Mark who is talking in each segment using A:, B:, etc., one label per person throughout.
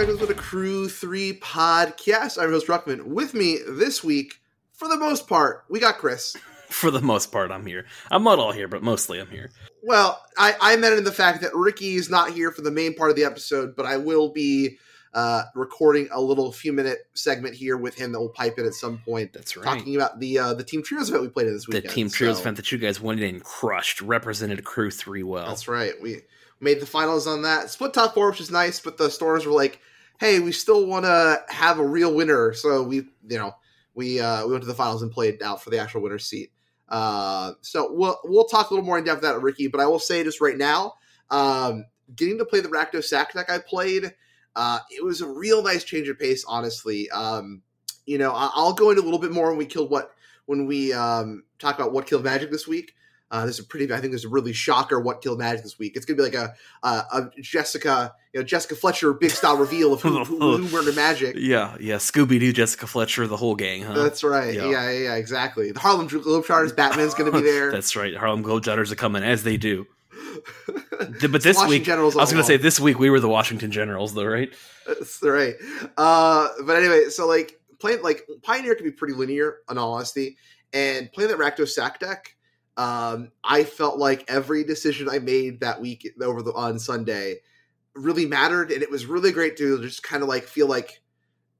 A: Welcome to the Crew 3 podcast. I'm your host Ruckman. With me this week, for the most part, we got Chris.
B: For the most part, I'm here. I'm not all here, but mostly I'm here.
A: Well, I, I meant in the fact that Ricky is not here for the main part of the episode, but I will be uh, recording a little few minute segment here with him that will pipe in at some point.
B: That's right.
A: Talking about the uh, the Team Trios event we played in this
B: week.
A: the.
B: Team Trios
A: So,
B: event that you guys went in and crushed represented Crew 3 well.
A: That's right. We made the finals on that. Split top four, which is nice, but the Storms were like, "Hey, we still want to have a real winner," so we, you know, we uh, we went to the finals and played out for the actual winner's seat. Uh, so we'll we'll talk a little more in depth about Ricky, but I will say just right now, um, getting to play the Rakdos Sack deck I played, uh, it was a real nice change of pace. Honestly, um, you know, I- I'll go into a little bit more when we killed what when we um, talk about what killed Magic this week. Uh, there's a pretty, I think there's a really shocker what killed Magic this week. It's gonna be like a, a, a Jessica, you know, Jessica Fletcher big style reveal of who, who, who murdered Magic.
B: Yeah, yeah. Scooby Doo, Jessica Fletcher, the whole gang, huh?
A: That's right.
B: Yeah.
A: Yeah. yeah, exactly. The Harlem Globetrotters, Batman's gonna be there.
B: That's right. Harlem Globetrotters are coming as they do. But this week,
A: Generals
B: I was going to say this week we were the Washington Generals, though, right?
A: That's right. Uh, but anyway, so like playing like Pioneer can be pretty linear, in all honesty, and playing that Rakdos sack deck, um, I felt like every decision I made that week over the on Sunday really mattered, and it was really great to just kind of like feel like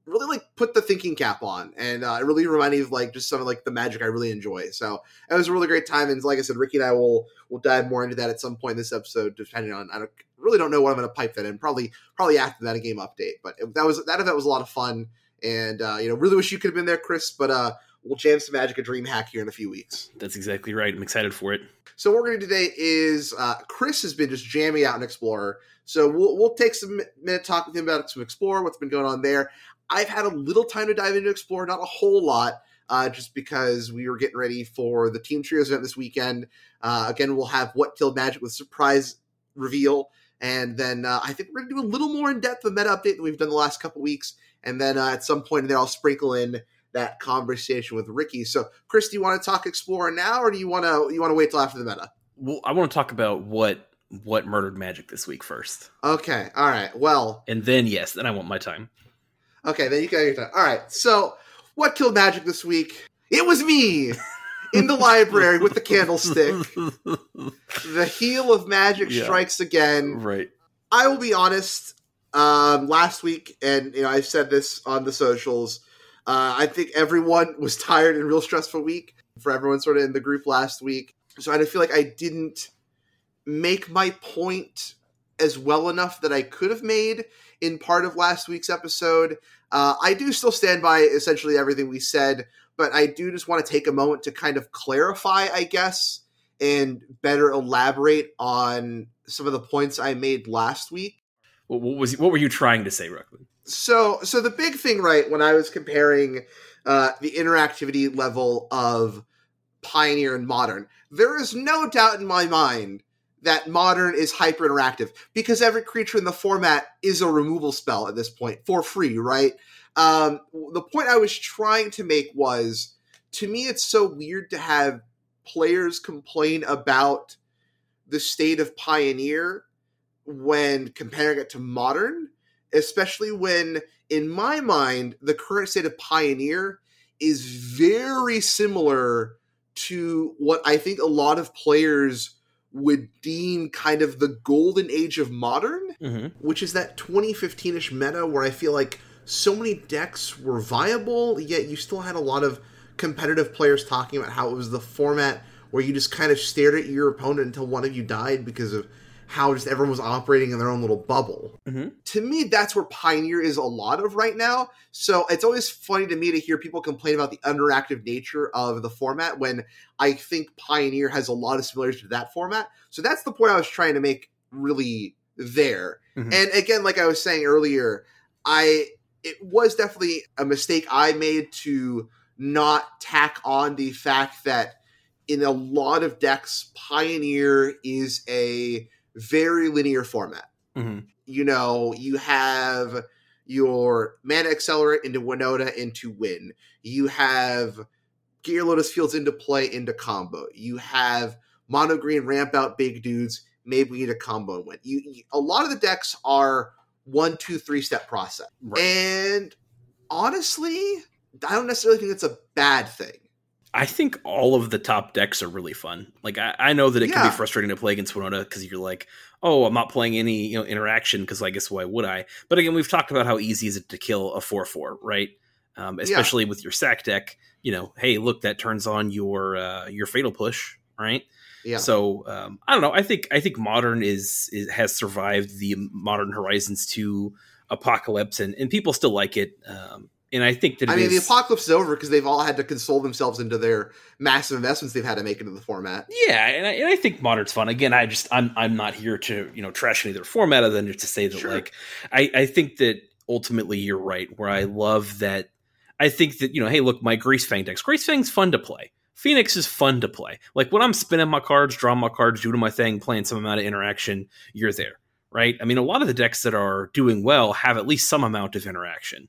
A: really like put the thinking cap on, and uh, it really reminded me of like just some of like the magic I really enjoy. So it was a really great time, and like I said, Ricky and I will will dive more into that at some point in this episode, depending on I don't really don't know what I'm going to pipe that in. Probably probably after that a game update. But it, that was that event was a lot of fun, and uh, you know really wish you could have been there, Chris. But uh, we'll jam some Magic a DreamHack here in a few weeks.
B: That's exactly right. I'm excited for it.
A: So what we're going to do today is uh, Chris has been just jamming out an Explorer. So we'll we'll take some mi- minute talk with him about some Explorer, what's been going on there. I've had a little time to dive into Explorer, not a whole lot. Uh, just because we were getting ready for the Team Trios event this weekend. Uh, again, we'll have What Killed Magic with surprise reveal. And then uh, I think we're going to do a little more in depth of meta update than we've done the last couple weeks. And then uh, at some point in there, I'll sprinkle in that conversation with Ricky. So, Chris, do you want to talk Explorer now, or do you want to you want to wait till after the meta?
B: Well, I want to talk about what what murdered Magic this week first,
A: Okay, all right. Well,
B: and then yes, then I want my time.
A: okay, then you can have your time. All right. So, what killed Magic this week? It was me in the library with the candlestick. The heel of Magic
B: Yeah.
A: strikes again.
B: right.
A: I will be honest. Um, last week, and you know, I said this on the socials. Uh, I think everyone was tired and real stressful week for everyone sort of in the group last week. So I feel like I didn't make my point as well enough that I could have made in part of last week's episode. Uh, I do still stand by essentially everything we said, but I do just want to take a moment to kind of clarify, I guess, and better elaborate on some of the points I made last week
B: What, was what were you trying to say, Ruckman?
A: So so the big thing right when i was comparing uh the interactivity level of pioneer and modern there is no doubt in my mind that modern is hyper interactive because every creature in the format is a removal spell at this point for free right? Um the point i was trying to make was to me it's so weird to have players complain about the state of pioneer when comparing it to modern especially when in my mind the current state of pioneer is very similar to what i think a lot of players would deem kind of the golden age of modern
B: Mm-hmm.
A: which is that 2015ish meta where i feel like so many decks were viable yet you still had a lot of competitive players talking about how it was the format where you just kind of stared at your opponent until one of you died because of how just everyone was operating in their own little bubble
B: Mm-hmm.
A: to me that's where pioneer is a lot of right now so it's always funny to me to hear people complain about the underactive nature of the format when i think pioneer has a lot of similarities to that format so that's the point i was trying to make really there
B: Mhm.
A: and again like i was saying earlier i it was definitely a mistake i made to not tack on the fact that in a lot of decks pioneer is a very linear format
B: Mm-hmm.
A: you know, you have your mana accelerate into Winota into win. You have Gear Lotus Fields into play into combo. You have mono green ramp out big dudes, maybe we need a combo and win. You, you a lot of the decks are one, two, three step process.
B: Right.
A: And honestly, I don't necessarily think it's a bad thing.
B: I think all of the top decks are really fun. Like I, I know that it can be frustrating to play against Winota because you're like, oh, I'm not playing any you know interaction because I guess why would I? But again, we've talked about how easy is it to kill a four four, right? Um,
A: Yeah.
B: especially with your sack deck. You know, hey, look, that turns on your uh, your fatal push, right?
A: Yeah.
B: So um, I don't know. I think I think modern is, is has survived the modern Horizons two apocalypse, and, and people still like it. Um, and I think that
A: I mean, the apocalypse is over because they've all had to console themselves into their massive investments they've had to make into the format.
B: Yeah, and I, and I think modern's fun. Again, I just I'm I'm not here to you know trash any of their format other than just to say that
A: Sure.
B: like I I think that ultimately you're right. Where I love that I think that you know hey look my Greasefang decks Greasefang's fun to play. Phoenix is fun to play. Like when I'm spinning my cards, drawing my cards, doing my thing, playing some amount of interaction, you're there, right? I mean, a lot of the decks that are doing well have at least some amount of interaction.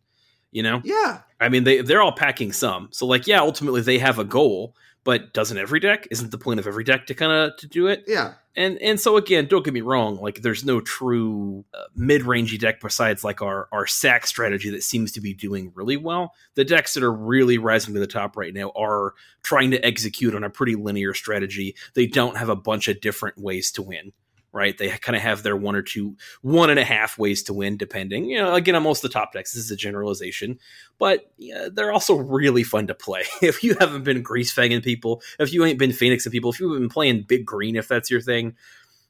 B: You know,
A: Yeah.
B: I mean, they they're all packing some. So like, yeah, ultimately they have a goal, but doesn't every deck? Isn't the point of every deck to kind of to do it?
A: Yeah.
B: And and so again, don't get me wrong. Like, there's no true uh, mid rangey deck besides like our our sack strategy that seems to be doing really well. The decks that are really rising to the top right now are trying to execute on a pretty linear strategy. They don't have a bunch of different ways to win. Right, they kind of have their one or two, one and a half ways to win, depending. You know, again, on most of the top decks, this is a generalization, but yeah, they're also really fun to play. if you haven't been grease fanging people, if you ain't been phoenixing people, if you've been playing big green, if that's your thing,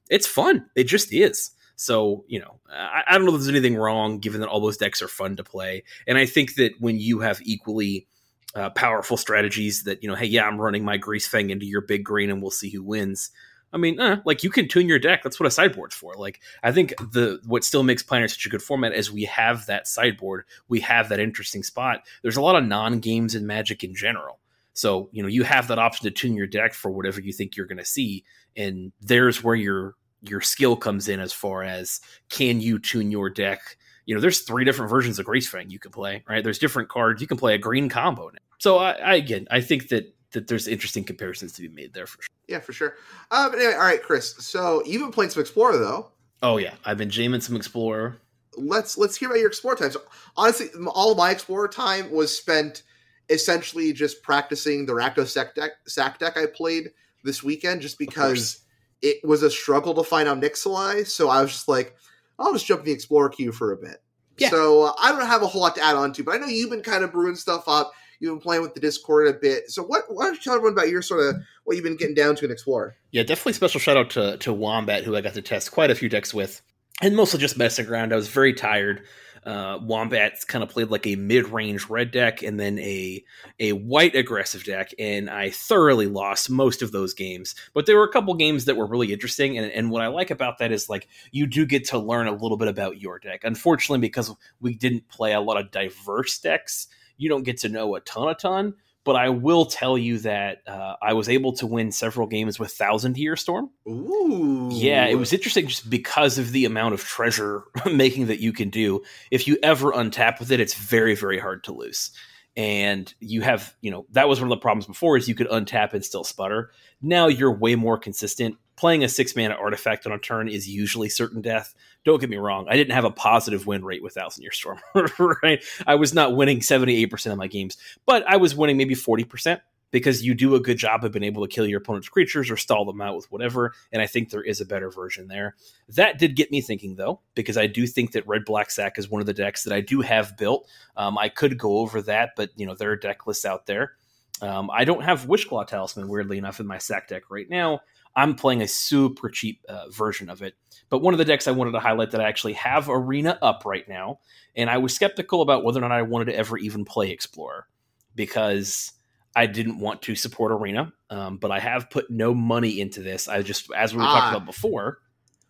B: it's fun. It just is. So, you know, I, I don't know if there's anything wrong given that all those decks are fun to play. And I think that when you have equally uh, powerful strategies that, you know, hey, yeah, I'm running my Greasefang into your big green and we'll see who wins. I mean, eh, like you can tune your deck. That's what a sideboard's for. Like I think the what still makes Planner such a good format is we have that sideboard, we have that interesting spot. There's a lot of non games in Magic in general, so you know you have that option to tune your deck for whatever you think you're going to see, and there's where your your skill comes in as far as can you tune your deck. You know, there's three different versions of Greasefang you can play, right? There's different cards. You can play a green combo now. So I, I again, I think that that there's interesting comparisons to be made there for sure.
A: Yeah, for sure. Uh, but anyway, all right, Chris. So you've been playing some Explorer though.
B: Oh yeah, I've been jamming some Explorer.
A: Let's let's hear about your Explorer time. So honestly, all of my Explorer time was spent essentially just practicing the Rakdos sack deck, sack deck I played this weekend, just because it was a struggle to find out Nixilai. So I was just like, I'll just jump in the Explorer queue for a bit.
B: Yeah.
A: So uh, I don't have a whole lot to add on to, but I know you've been kind of brewing stuff up. You've been playing with the Discord a bit. So what? Why don't you tell everyone about your sort of what you've been getting down to in Explorer?
B: Yeah, definitely special shout out to to Wombat, who I got to test quite a few decks with, and mostly just messing around. I was very tired. Uh, Wombat's kind of played like a mid range red deck and then a a white aggressive deck, and I thoroughly lost most of those games. But there were a couple games that were really interesting, and and what I like about that is like you do get to learn a little bit about your deck. Unfortunately, because we didn't play a lot of diverse decks, you don't get to know a ton, a ton. But I will tell you that uh, I was able to win several games with Thousand Year Storm.
A: Ooh,
B: Yeah, it was interesting just because of the amount of treasure making that you can do. If you ever untap with it, it's very, very hard to lose. And you have, you know, that was one of the problems before is you could untap and still sputter. Now you're way more consistent. Playing a six mana artifact on a turn is usually certain death. Don't get me wrong, I didn't have a positive win rate with Thousand Year Storm, right? I was not winning 78% of my games, but I was winning maybe 40% because you do a good job of being able to kill your opponent's creatures or stall them out with whatever. And I think there is a better version there. That did get me thinking, though, because I do think that Red Black Sack is one of the decks that I do have built. Um, I could go over that, but you know there are deck lists out there. Um, I don't have Wishclaw Talisman, weirdly enough, in my sack deck right now. I'm playing a super cheap uh, version of it. But one of the decks I wanted to highlight that I actually have Arena up right now, and I was skeptical about whether or not I wanted to ever even play Explorer because I didn't want to support Arena, um, but I have put no money into this. I just, as we were
A: Ah.
B: talking about before,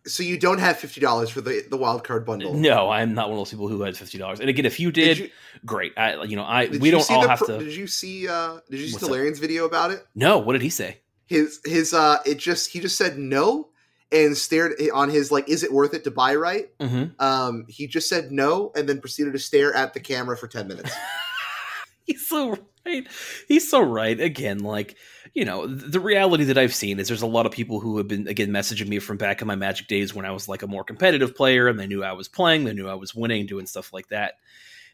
A: So you don't have fifty dollars for the the wild card bundle.
B: no, I'm not one of those people who had fifty dollars. And again, if you did,
A: you,
B: great. I, you know, I we don't all
A: the
B: have to.
A: Did you see? uh Did you see? Tolarian's video about it?
B: No, what did he say?
A: His his uh it just he just said no and stared on his like is it worth it to buy right?
B: Mm-hmm.
A: Um he just said no and then proceeded to stare at the camera for ten minutes.
B: He's so Right? He's so right. Again, like, you know, the reality that I've seen is there's a lot of people who have been, again, messaging me from back in my Magic days when I was like a more competitive player and they knew I was playing, they knew I was winning, doing stuff like that.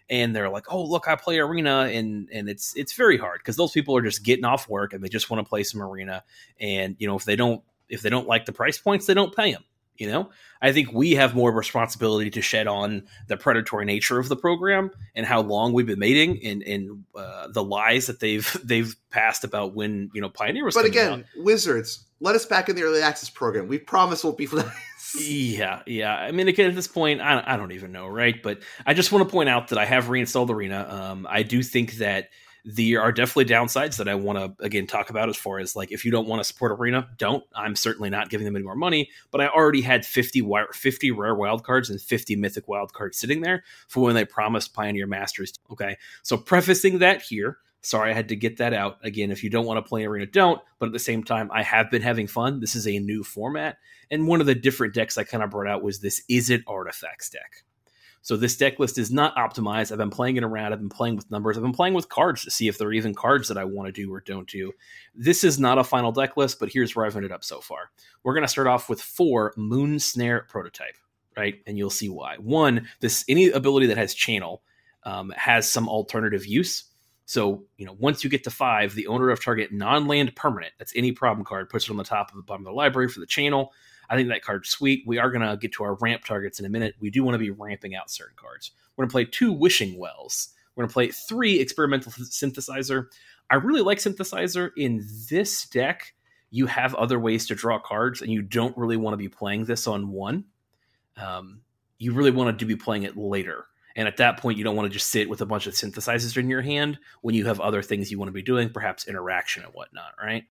B: And they're like, "Oh, look, I play arena," and and it's it's very hard because those people are just getting off work and they just want to play some arena. And you know, if they don't if they don't like the price points, they don't pay them. You know, I think we have more responsibility to shed on the predatory nature of the program and how long we've been mating and, and uh, the lies that they've they've passed about when you know Pioneer was.
A: But again,
B: out.
A: Wizards, let us back in the early access program. We promise we'll be.
B: Yeah, yeah. I mean, again, at this point, I, I don't even know, right? But I just want to point out that I have reinstalled Arena. Um, I do think that there are definitely downsides that I want to again talk about as far as like if you don't want to support Arena, don't. I'm certainly not giving them any more money, but I already had 50 50 rare wildcards and 50 mythic wildcards sitting there for when they promised Pioneer Masters. Okay. So prefacing that here, sorry I had to get that out. Again, if you don't want to play Arena, don't, but at the same time I have been having fun. This is a new format, and one of the different decks I kind of brought out was this Izzet artifacts deck. So this deck list is not optimized. I've been playing it around. I've been playing with numbers. I've been playing with cards to see if there are even cards that I want to do or don't do. This is not a final deck list, but here's where I've ended up so far. We're going to start off with four Moonsnare prototype, right? And you'll see why. One, this any ability that has channel um, has some alternative use. So, you know, once you get to five, the owner of target non land permanent, that's any problem card, puts it on the top of the bottom of the library for the channel. I think that card's sweet. We are going to get to our ramp targets in a minute. We do want to be ramping out certain cards. We're going to play two Wishing Wells. We're going to play three Experimental Synthesizer. I really like Synthesizer. In this deck, you have other ways to draw cards, and you don't really want to be playing this on one. Um, you really want to be playing it later. And at that point, you don't want to just sit with a bunch of synthesizers in your hand when you have other things you want to be doing, perhaps interaction and whatnot, right?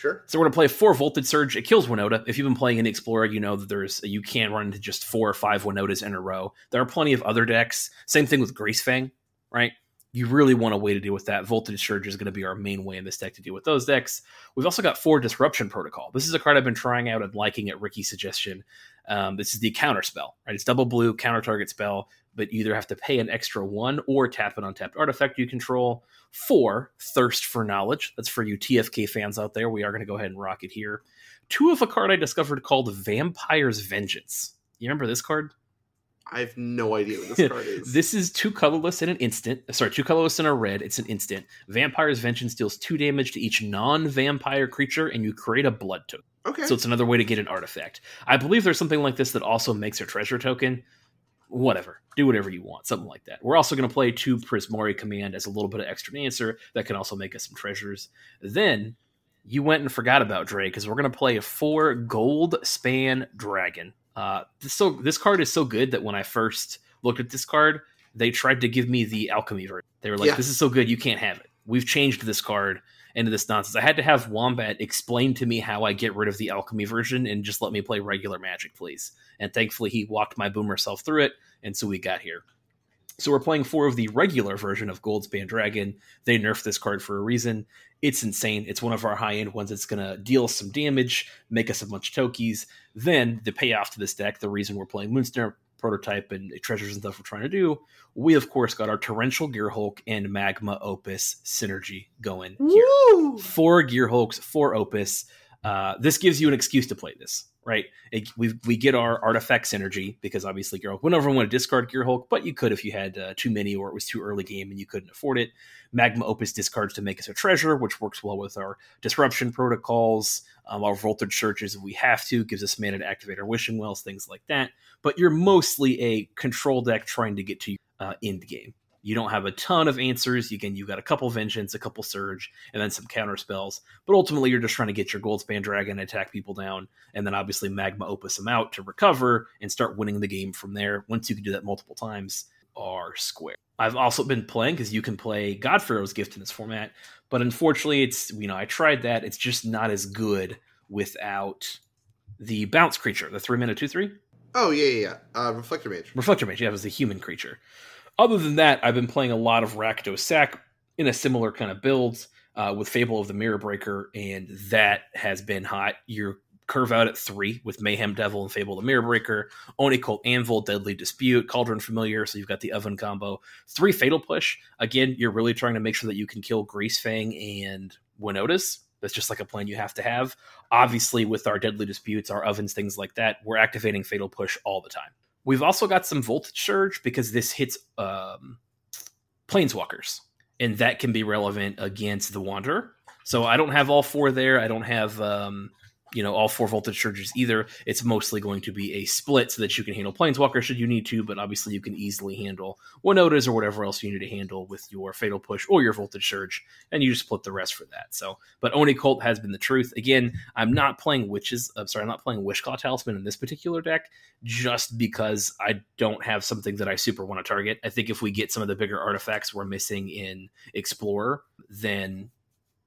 A: Sure.
B: So we're gonna play four voltage surge. It kills Winota. If you've been playing in Explorer, you know that there's you can't run into just four or five Winotas in a row. There are plenty of other decks. Same thing with Greasefang, right? You really want a way to deal with that. Voltage Surge is going to be our main way in this deck to deal with those decks. We've also got four Disruption Protocol. This is a card I've been trying out and liking at Ricky's suggestion. Um, this is the counter spell, right? It's double blue, counter target spell but you either have to pay an extra one or tap an untapped artifact you control. Four, Thirst for Knowledge. That's for you TFK fans out there. We are going to go ahead and rock it here. Two of a card I discovered called Vampire's Vengeance. You remember this card?
A: I have no idea what this card is.
B: this is two colorless and an instant. Sorry, two colorless and a red. It's an instant. Vampire's Vengeance deals two damage to each non-vampire creature, and you create a blood token.
A: Okay.
B: So it's another way to get an artifact. I believe there's something like this that also makes a treasure token whatever, do whatever you want, something like that. We're also going to play two Prismari command as a little bit of extra answer that can also make us some treasures. Then you went and forgot about Dre because we're going to play a four Goldspan dragon. Uh, this so this card is so good that when I first looked at this card, they tried to give me the alchemy version. They were like, yeah. "This is so good, you can't have it. We've changed this card." Into this nonsense. I had to have Wombat explain to me how I get rid of the alchemy version and just let me play regular Magic, please. And thankfully, he walked my boomer self through it, and so we got here. So we're playing four of the regular version of Goldspan Dragon. They nerfed this card for a reason. It's insane. It's one of our high end ones. It's going to deal some damage, make us a bunch of tokies. Then the payoff to this deck, the reason we're playing Moonsnare prototype and treasures and stuff we're trying to do, we of course got our torrential Gearhulk and magma opus synergy going here. Woo! Four Gearhulks, four opus. Uh, this gives you an excuse to play this, right? It, we we get our artifact synergy because obviously Gearhulk would never want to discard Gearhulk, but you could if you had uh, too many or it was too early game and you couldn't afford it. Magma Opus discards to make us a treasure, which works well with our disruption protocols, um, our voltage surges if we have to, gives us mana to activate our wishing wells, things like that. But you're mostly a control deck trying to get to uh, end game. You don't have a ton of answers. Again, you've got a couple vengeance, a couple surge, and then some counter spells. But ultimately, you're just trying to get your Goldspan Dragon attack people down, and then obviously magma opus them out to recover and start winning the game from there. Once you can do that multiple times, are square. I've also been playing because you can play God Pharaoh's Gift in this format, but unfortunately, it's you know I tried that. It's just not as good without the bounce creature, the three mana two three.
A: Oh yeah, yeah, yeah. Uh, Reflector Mage.
B: Reflector Mage. Yeah, it was a human creature. Other than that, I've been playing a lot of Rakdos Sack in a similar kind of build uh, with Fable of the Mirror Breaker, and that has been hot. You're curve out at three with Mayhem Devil and Fable the Mirror Breaker, Oni Cult Anvil, Deadly Dispute, Cauldron Familiar. So you've got the oven combo. Three Fatal Push. Again, you're really trying to make sure that you can kill Greasefang and Winotas. That's just like a plan you have to have. Obviously, with our Deadly Disputes, our ovens, things like that, we're activating Fatal Push all the time. We've also got some Voltage Surge because this hits um, Planeswalkers, and that can be relevant against the Wanderer. So I don't have all four there. I don't have um, you know all four voltage surges either. It's mostly going to be a split so that you can handle planeswalker should you need to, but obviously you can easily handle Winotas or whatever else you need to handle with your fatal push or your voltage surge, and you just split the rest for that. So, but Oni Cult has been the truth. Again, I'm not playing witches. I'm sorry, I'm not playing Wishclaw Talisman in this particular deck just because I don't have something that I super want to target. I think if we get some of the bigger artifacts we're missing in Explorer, then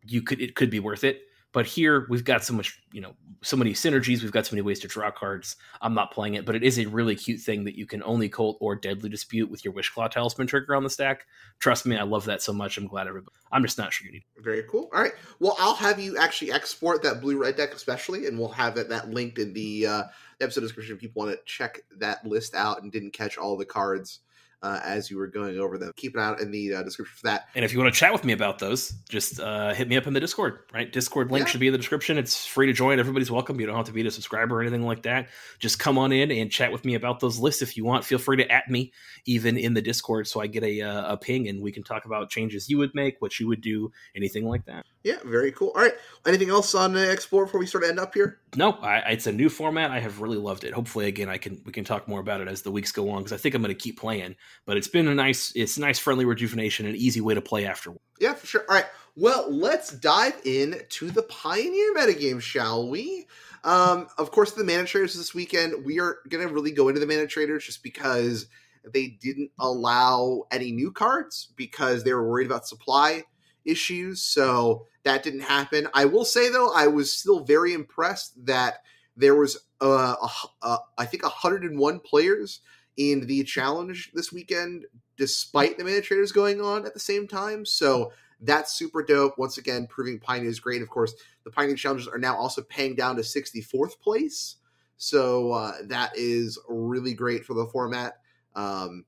B: you could it could be worth it but here we've got so much, you know, so many synergies. We've got so many ways to draw cards. I'm not playing it, but it is a really cute thing that you can Oni Cult or Deadly Dispute with your Wishclaw Talisman trigger on the stack. Trust me, I love that so much. I'm glad everybody. I'm just not sure you need.
A: Very cool. All right. Well, I'll have you actually export that blue red deck, especially, and we'll have that, that linked in the uh, episode description if people want to check that list out and didn't catch all the cards uh, as you were going over them. Keep an eye out in the uh, description for that.
B: And if you want to chat with me about those, just uh, hit me up in the Discord. Right, Discord link yeah. should be in the description. It's free to join. Everybody's welcome. You don't have to be a subscriber or anything like that. Just come on in and chat with me about those lists if you want. Feel free to at me even in the Discord so I get a, uh, a ping and we can talk about changes you would make, what you would do, anything like that.
A: Yeah, very cool. All right, anything else on Explore before we sort of end up here?
B: No, I, it's a new format. I have really loved it. Hopefully, again, I can we can talk more about it as the weeks go on because I think I'm going to keep playing. But it's been a nice, it's a nice friendly rejuvenation, an easy way to play after.
A: Yeah, for sure. All right, well, let's dive in to the Pioneer metagame, shall we? Um, of course, the ManaTraders this weekend. We are going to really go into the ManaTraders just because they didn't allow any new cards because they were worried about supply issues. So that didn't happen. I will say though, I was still very impressed that there was uh, a, a, I think 101 players in the challenge this weekend, despite the ManaTraders going on at the same time. So that's super dope. Once again, proving Pioneer is great. Of course, the Pioneer challenges are now also paying down to 64th place. So uh, that is really great for the format. Um,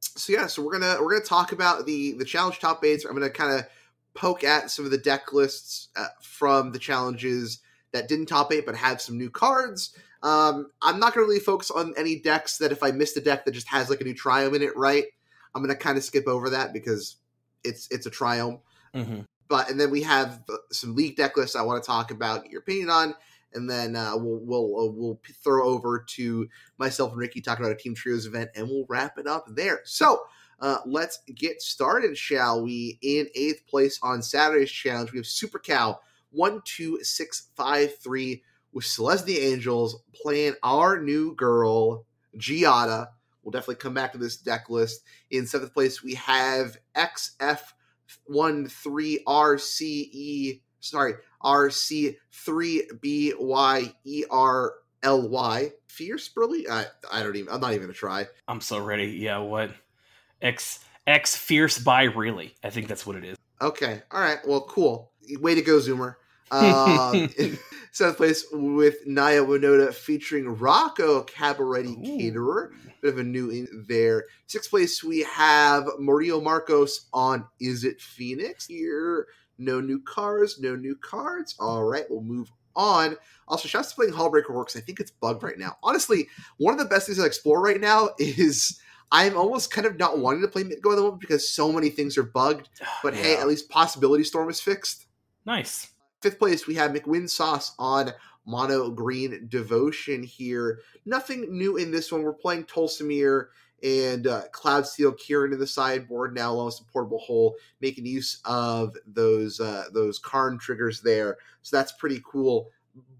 A: so yeah, so we're gonna we're gonna talk about the the challenge top eights. I'm gonna kind of poke at some of the deck lists uh, from the challenges that didn't top eight but have some new cards. Um, I'm not going to really focus on any decks that if I miss a deck that just has like a new triome in it, right? I'm going to kind of skip over that because it's it's a triome. Mm-hmm. But and then we have some league deck lists I want to talk about, get your opinion on, and then uh, we'll we'll uh, we'll throw over to myself and Ricky talking about a team trios event, and we'll wrap it up there. So uh, let's get started, shall we? In eighth place on Saturday's challenge, we have Super Cow one two six five three with Selesnya Angels playing our new girl Giada. We'll definitely come back to this deck list. In seventh place, we have XF13RCE. Sorry, RC3BYERLY. Fierce Burly? I, I don't even, I'm not even going to try.
B: I'm so ready. Yeah, what? X X Fierce by really. I think that's what it is.
A: Okay. All right. Well, cool. Way to go, Zoomer. Um, seventh place with Naya Winota featuring Rocco Cabaretti Caterer. Bit of a new in there. Sixth place we have Mario Marcos on Izzet Phoenix here. No new cars, no new cards. All right, we'll move on. Also, shouts to playing Hallbreaker Works. I think it's bugged right now. Honestly, one of the best things I explore right now is I'm almost kind of not wanting to play Go at the moment because so many things are bugged. But yeah. hey, at least Possibility Storm is fixed.
B: Nice.
A: Fifth place, we have McWin Sauce on Mono Green Devotion here. Nothing new in this one. We're playing Tolsimir and uh, Cloudsteel Kirin in the sideboard now, along with some portable hole, making use of those uh, those Karn triggers there. So that's pretty cool.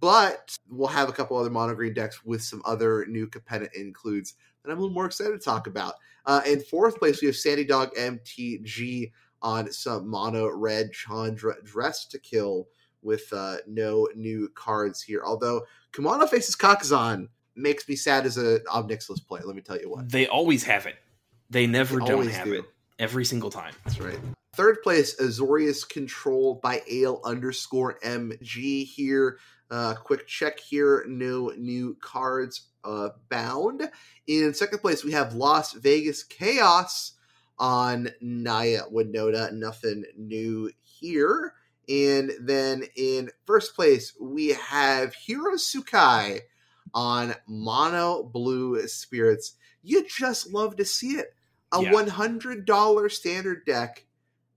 A: But we'll have a couple other mono green decks with some other new Capenna includes that I'm a little more excited to talk about. Uh, in fourth place, we have Sandy Dog MTG on some mono red Chandra Dress to Kill with uh, no new cards here. Although Kumano faces Kakkazan makes me sad as an Ob Nixilis player. Let me tell you what.
B: They always have it. They never they don't have do. it. Every single time.
A: That's right. Third place, Azorius controlled by Ale underscore MG here. Uh, quick check here. No new cards uh, bound. In second place, we have Las Vegas Chaos on Naya Winota. Nothing new here. And then in first place, we have Hiro Sukai on Mono Blue Spirits. You just love to see it. A
B: Yeah.
A: $100 standard deck,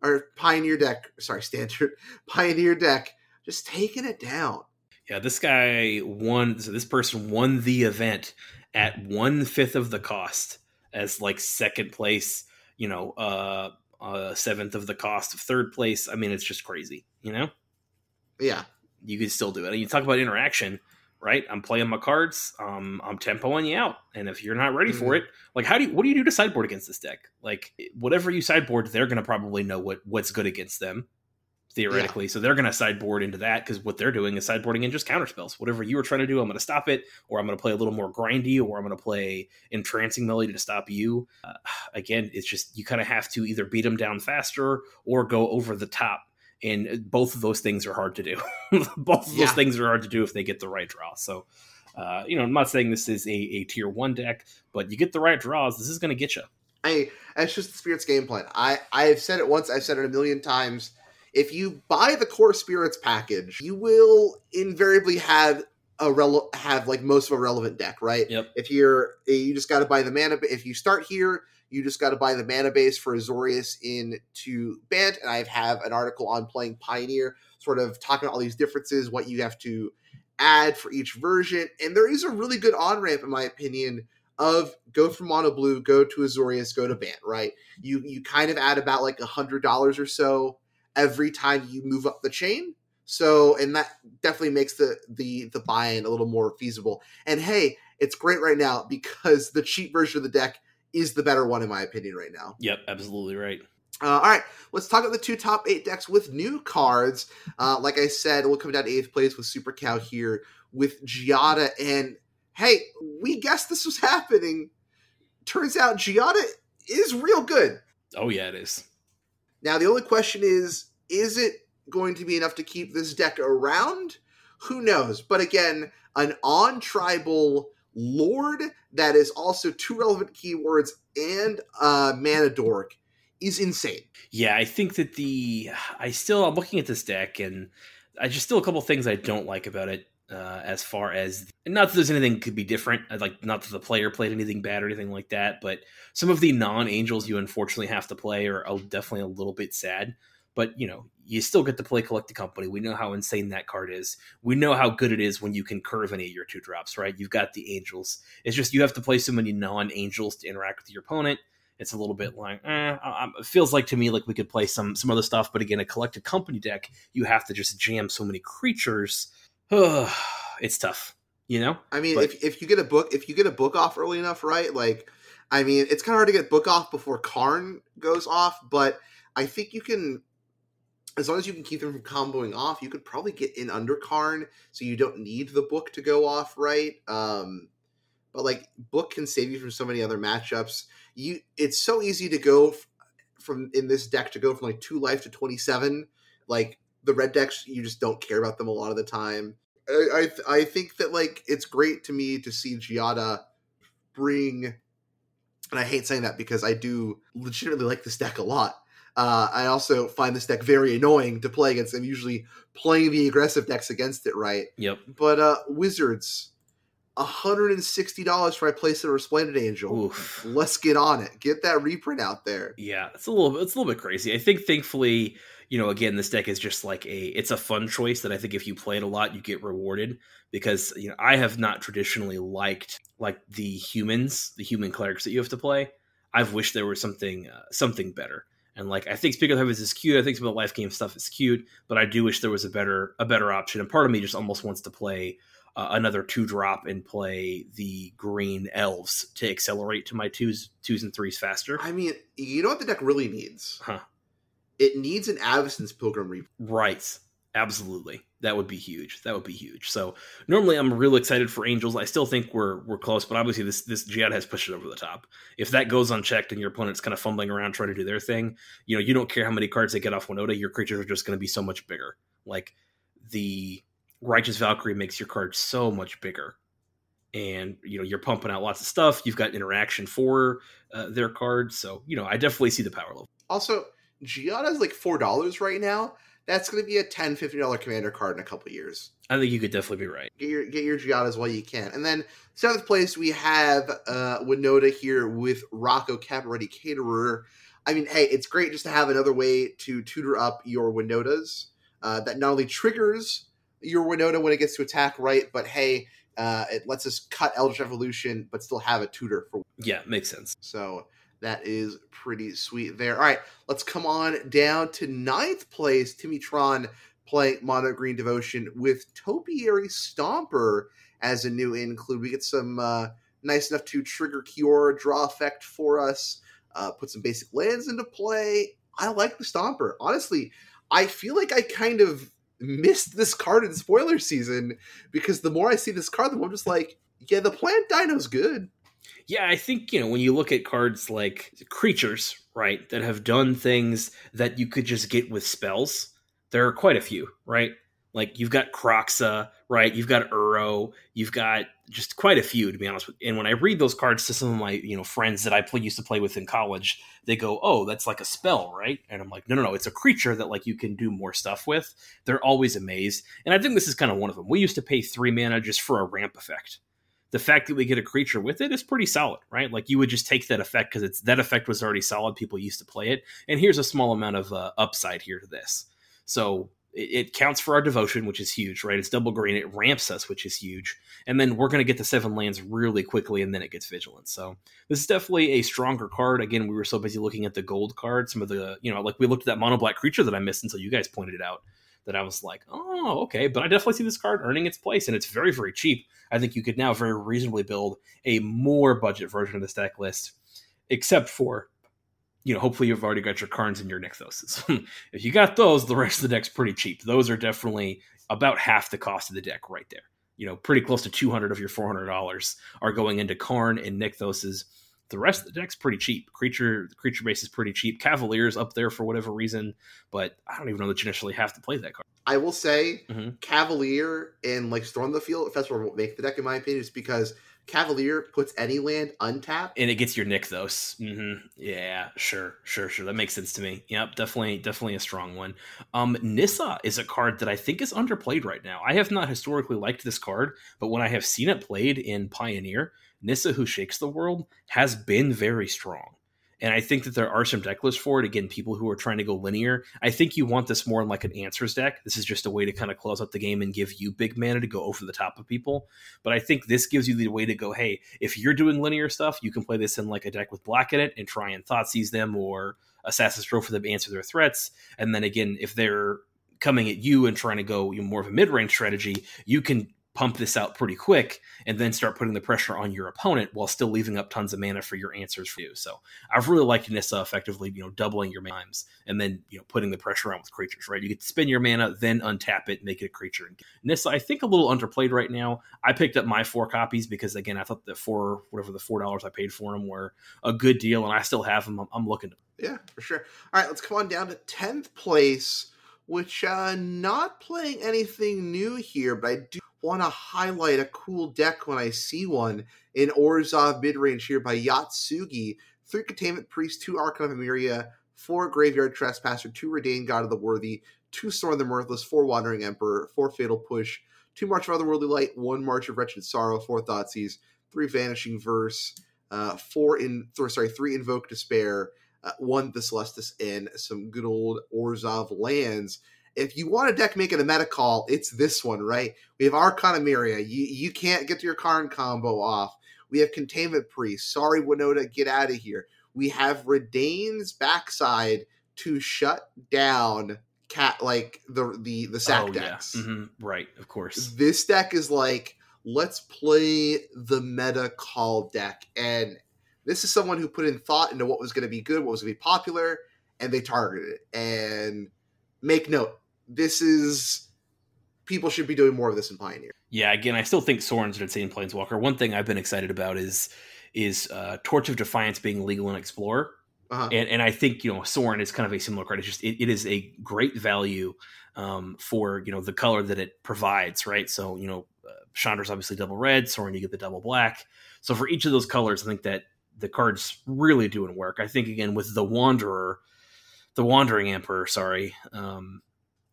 A: or Pioneer deck, sorry, standard Pioneer deck, just taking it down.
B: Yeah, this guy won. So this person won the event at one fifth of the cost as like second place. You know, uh, uh, seventh of the cost of third place. I mean, it's just crazy. You know,
A: Yeah.
B: you can still do it. And you talk about interaction, right? I'm playing my cards. Um, I'm tempoing you out, and if you're not ready for it, like how do you? What do you do to sideboard against this deck? Like whatever you sideboard, they're going to probably know what what's good against them theoretically. So they're going to sideboard into that because what they're doing is sideboarding in just counter spells. Whatever you were trying to do, I'm going to stop it, or I'm going to play a little more grindy, or I'm going to play entrancing melody to stop you. Uh, again, it's just you kind of have to either beat them down faster or go over the top. And both of those things are hard to do. both of
A: Yeah.
B: those things are hard to do if they get the right draw. So, uh, you know, I'm not saying this is a, a tier one deck, but you get the right draws, this is going to get you.
A: I that's just the spirits game plan. I I've said it once. I've said it a million times. If you buy the core spirits package, you will invariably have a rel- have like most of a relevant deck, right?
B: Yep.
A: If you're eh, you just got to buy the mana. If you start here, you just got to buy the mana base for Azorius into Bant. And I have an article on playing Pioneer, sort of talking about all these differences, what you have to add for each version. And there is a really good on ramp, in my opinion, of go from mono blue, go to Azorius, go to Bant, right? You you kind of add about like a hundred dollars or so every time you move up the chain. So and that definitely makes the the the buy-in a little more feasible. And hey, it's great right now because the cheap version of the deck is the better one in my opinion right now.
B: Yep, absolutely right.
A: Uh, all right, let's talk about the two top eight decks with new cards. Uh, like I said, we'll come down to eighth place with Super Cow here with Giada. And hey, we guessed this was happening. Turns out Giada is real good.
B: Oh yeah, it is.
A: Now, the only question is is it going to be enough to keep this deck around? Who knows? But again, an on tribal lord that is also two relevant keywords and uh, mana dork is insane.
B: Yeah, I think that the I still I'm looking at this deck and I just still a couple things I don't like about it. Uh, as far as not that there's anything could be different, like not that the player played anything bad or anything like that, but some of the non angels you unfortunately have to play are uh, definitely a little bit sad. But you know, you still get to play collected company. We know how insane that card is. We know how good it is when you can curve any of your two drops, right? You've got the angels. It's just you have to play so many non angels to interact with your opponent it's a little bit like eh, it feels like to me like we could play some some other stuff but again a collected company deck you have to just jam so many creatures it's tough you know
A: I mean,
B: But-
A: if, if you get a book, if you get a book off early enough, right? Like, I mean, it's kind of hard to get book off before Karn goes off, but I think you can, as long as you can keep them from comboing off, you could probably get in under Karn, so you don't need the book to go off, right? Um, but like, book can save you from so many other matchups. You, it's so easy to go f- from in this deck to go from like two life to twenty seven. Like the red decks, you just don't care about them a lot of the time. I I, th- I think that like it's great to me to see Giada bring, and I hate saying that because I do legitimately like this deck a lot. Uh, I also find this deck very annoying to play against. I'm usually playing the aggressive decks against it, right?
B: yep
A: But uh, Wizards, hundred and sixty dollars for I place a Resplendent Angel.
B: Oof.
A: Let's get on it. Get that reprint out there.
B: yeah it's a little it's a little bit crazy i think thankfully you know again this deck is just like a it's a fun choice that i think if you play it a lot you get rewarded because you know i have not traditionally liked like the humans the human clerics that you have to play i've wished there was something uh, something better and like i think speaking of heavens is cute i think some of the life game stuff is cute but i do wish there was a better a better option and part of me just almost wants to play uh, another two drop and play the green elves to accelerate to my twos twos and threes faster
A: I mean, you know what the deck really needs?
B: Huh.
A: It needs an Avacyn's Pilgrim reprint.
B: Right. Absolutely. That would be huge. That would be huge. So normally I'm real excited for Angels. I still think we're we're close, but obviously this this Giada has pushed it over the top. If that goes unchecked and your opponent's kind of fumbling around trying to do their thing, you know, you don't care how many cards they get off Winota, your creatures are just going to be so much bigger. Like the Righteous Valkyrie makes your card so much bigger. And you know you're pumping out lots of stuff. You've got interaction for uh, their cards, so you know I definitely see the power level.
A: Also, Giada's like four dollars right now. That's going to be a 10 50 dollar commander card in a couple years.
B: I think you could definitely be right.
A: Get your get your Giadas while you can. And then seventh place we have uh Winota here with Rocco Cabaretti Caterer. I mean, hey, it's great just to have another way to tutor up your Winotas. Uh, that not only triggers your Winota when it gets to attack right, but hey, uh, it lets us cut Eldritch Evolution, but still have a tutor for.
B: Yeah, makes sense.
A: So that is pretty sweet there. All right, let's come on down to ninth place. Timmy Tron playing Mono Green Devotion with Topiary Stomper as a new include. We get some uh, nice enough to trigger Kiora draw effect for us, uh, put some basic lands into play. I like the Stomper. Honestly, I feel like I kind of missed this card in spoiler season because the more I see this card, the more I'm just like, yeah, the plant dino's good.
B: Yeah, I think, you know, when you look at cards like creatures, right, that have done things that you could just get with spells, there are quite a few, right? Like you've got Kroxa, right? You've got Uro, you've got just quite a few to be honest with. And when I read those cards to some of my you know friends that I used to play with in college, they go, "Oh, that's like a spell, right?" And I'm like, "No, no, no, it's a creature that like you can do more stuff with." They're always amazed, and I think this is kind of one of them. We used to pay three mana just for a ramp effect. The fact that we get a creature with it is pretty solid, right? Like you would just take that effect because it's that effect was already solid. People used to play it, and here's a small amount of uh, upside here to this. So it, counts for our devotion, which is huge, right? It's double green. It ramps us, which is huge. And then we're going to get the seven lands really quickly, and then it gets vigilant. So this is definitely a stronger card. Again, we were so busy looking at the gold card. Some of the, you know, like we looked at that mono black creature that I missed until you guys pointed it out. That I was like, oh, okay. But I definitely see this card earning its place, and it's very, very cheap. I think you could now very reasonably build a more budget version of this deck list, except for you know, hopefully you've already got your Karns and your Nykthoses. if you got those, the rest of the deck's pretty cheap. Those are definitely about half the cost of the deck right there. You know, pretty close to 200 of your $400 are going into Karn and Nykthoses. The rest of the deck's pretty cheap. Creature the creature base is pretty cheap. Cavalier's up there for whatever reason, but I don't even know that you necessarily have to play that card.
A: I will say mm-hmm. Cavalier and like Storm the Field, Festival will make the deck, in my opinion, is because Cavalier puts any land untapped,
B: and it gets your Nykthos. Mm-hmm. Yeah, sure, sure, sure. That makes sense to me. Yep, definitely, definitely a strong one. Um, Nissa is a card that I think is underplayed right now. I have not historically liked this card, but when I have seen it played in Pioneer, Nissa, who shakes the world, has been very strong. And I think that there are some deck lists for it. Again, people who are trying to go linear. I think you want this more in like an answers deck. This is just a way to kind of close out the game and give you big mana to go over the top of people. But I think this gives you the way to go, hey, if you're doing linear stuff, you can play this in like a deck with black in it and try and Thoughtseize them or Assassin's throw for them to answer their threats. And then again, if they're coming at you and trying to go more of a mid range strategy, you can pump this out pretty quick and then start putting the pressure on your opponent while still leaving up tons of mana for your answers for you. So I've really liked Nissa effectively, you know, doubling your times and then, you know, putting the pressure on with creatures, right? You to spend your mana, then untap it, make it a creature. And Nissa, I think a little underplayed right now. I picked up my four copies because again, I thought the four, whatever the four dollars I paid for them were a good deal and I still have them. I'm, I'm looking to.
A: Yeah, for sure. All right, let's come on down to 10th place which uh not playing anything new here, but I do want to highlight a cool deck when I see one in Orzhov midrange here by Yatsugi. Three Containment Priest, two Archon of Emeria, four Graveyard Trespasser, two Reidane God of the Worthy, two Sorin of the Mirthless, four Wandering Emperor, four Fatal Push, two March of Otherworldly Light, one March of Wretched Sorrow, four Thoughtseize, three Vanishing Verse, uh, four in th- sorry, three Invoke Despair, uh, one the Celestus, and some good old Orzhov lands if you want a deck making a meta call, it's this one, right? We have Archon Emeria. You you can't get your Karn combo off. We have Containment Priest. Sorry, Winota, get out of here. We have Reidane's backside to shut down cat like the the the sack oh, decks.
B: Yeah. Mm-hmm. Right, of course.
A: This deck is like let's play the meta call deck, and this is someone who put in thought into what was going to be good, what was going to be popular, and they targeted it. And make note, this is people should be doing more of this in Pioneer.
B: Yeah, again, I still think Sorin's an insane planeswalker. One thing I've been excited about is is uh, Torch of Defiance being legal in Explorer. Uh-huh. And, and I think you know Sorin is kind of a similar card. It's just it, it is a great value um, for you know the color that it provides, right? So you know, uh, Chandra's obviously double red, Sorin you get the double black. So for each of those colors, I think that the cards really doing work. I think again with the Wanderer, the Wandering Emperor, sorry, um,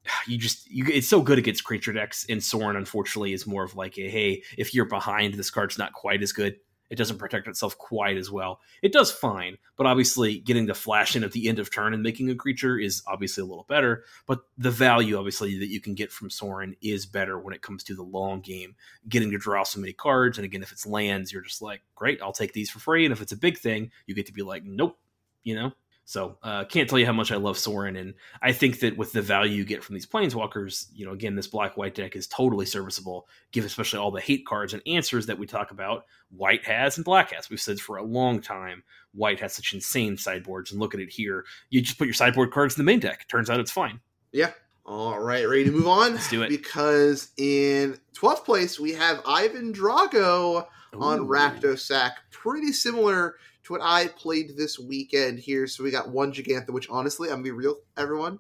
B: you just you, it's so good against creature decks. And Sorin, unfortunately, is more of like a hey, if you're behind, this card's not quite as good. It doesn't protect itself quite as well. It does fine, but obviously getting to flash in at the end of turn and making a creature is obviously a little better. But the value, obviously, that you can get from Sorin is better when it comes to the long game. Getting to draw so many cards, and again, if it's lands, you're just like, great, I'll take these for free. And if it's a big thing, you get to be like, nope, you know. So uh, can't tell you how much I love Sorin, and I think that with the value you get from these planeswalkers, you know, again, this black white deck is totally serviceable. Give especially all the hate cards and answers that we talk about. White has and black has. We've said for a long time, white has such insane sideboards, and look at it here. You just put your sideboard cards in the main deck. Turns out it's fine.
A: Yeah. All right, ready to move on?
B: Let's do it.
A: Because in 12th place, we have Ivan Drago on
B: Ooh.
A: Rakdos Sack. Pretty similar what I played this weekend here. So we got one Jegantha, which honestly, I'm gonna be real, everyone.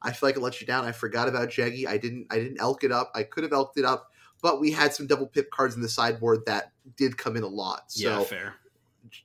A: I feel like I let you down. I forgot about Jeggy. I didn't I didn't elk it up. I could have elked it up, but we had some double pip cards in the sideboard that did come in a lot. So
B: yeah, fair.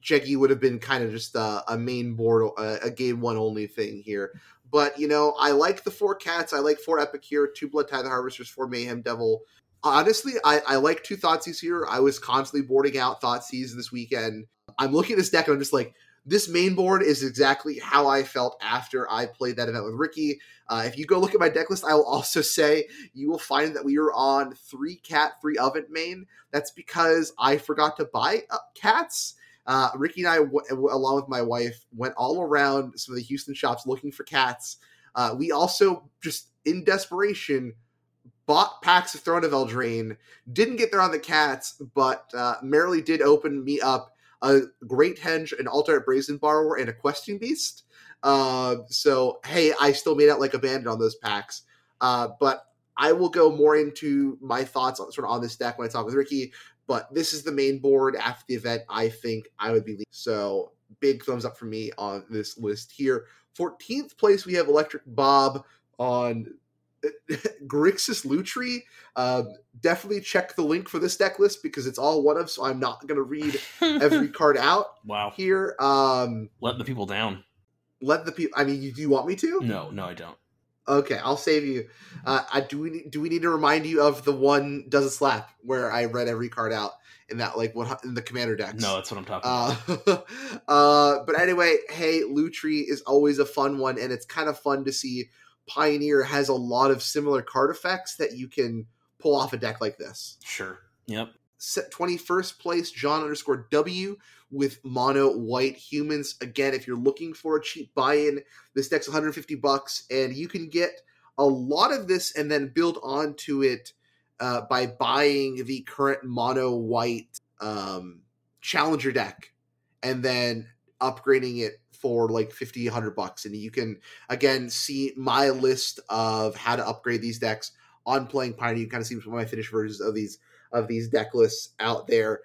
A: Jeggy would have been kind of just a, a main board, a, a game one only thing here. But you know, I like the four cats. I like four Epic here, two Blood Tithe Harvesters, four Mayhem Devil. Honestly, I, I like two Thoughtseize here. I was constantly boarding out Thoughtseize this weekend. I'm looking at this deck and I'm just like, this main board is exactly how I felt after I played that event with Ricky. Uh, if you go look at my deck list, I will also say you will find that we are on three cat, three oven main. That's because I forgot to buy cats. Uh, Ricky and I, w- along with my wife, went all around some of the Houston shops looking for cats. Uh, we also just in desperation bought packs of Throne of Eldraine. Didn't get there on the cats, but uh, Merrily did open me up a Great Henge, an Alternate Brazen Borrower, and a Questing Beast. Uh, so hey, I still made out like a bandit on those packs. Uh, but I will go more into my thoughts on, sort of on this deck when I talk with Ricky. But this is the main board after the event. I think I would be leading. so big thumbs up for me on this list here. 14th place we have Electric Bob on Grixis Lutri. Um, definitely check the link for this deck list because it's all one of. So I'm not going to read every card out
B: wow.
A: here. Um,
B: Let the people down.
A: let the people. I mean, you, do you want me to?
B: No, no, I don't.
A: Okay, I'll save you. Uh, I do. We do we need to remind you of the one doesn't slap where I read every card out in that like what in the commander decks?
B: No, that's what I'm talking about.
A: Uh, uh, but anyway, hey, Lutri is always a fun one, and it's kind of fun to see Pioneer has a lot of similar card effects that you can pull off a deck like this.
B: Sure. Yep.
A: Set 21st place, John underscore W with mono white humans. Again, if you're looking for a cheap buy-in, this deck's 150 bucks, and you can get a lot of this and then build onto it uh, by buying the current mono white um, challenger deck and then upgrading it for like 50 100 bucks and you can again see my list of how to upgrade these decks on playing pioneer. You can kind of see some of my finished versions of these of these deck lists out there.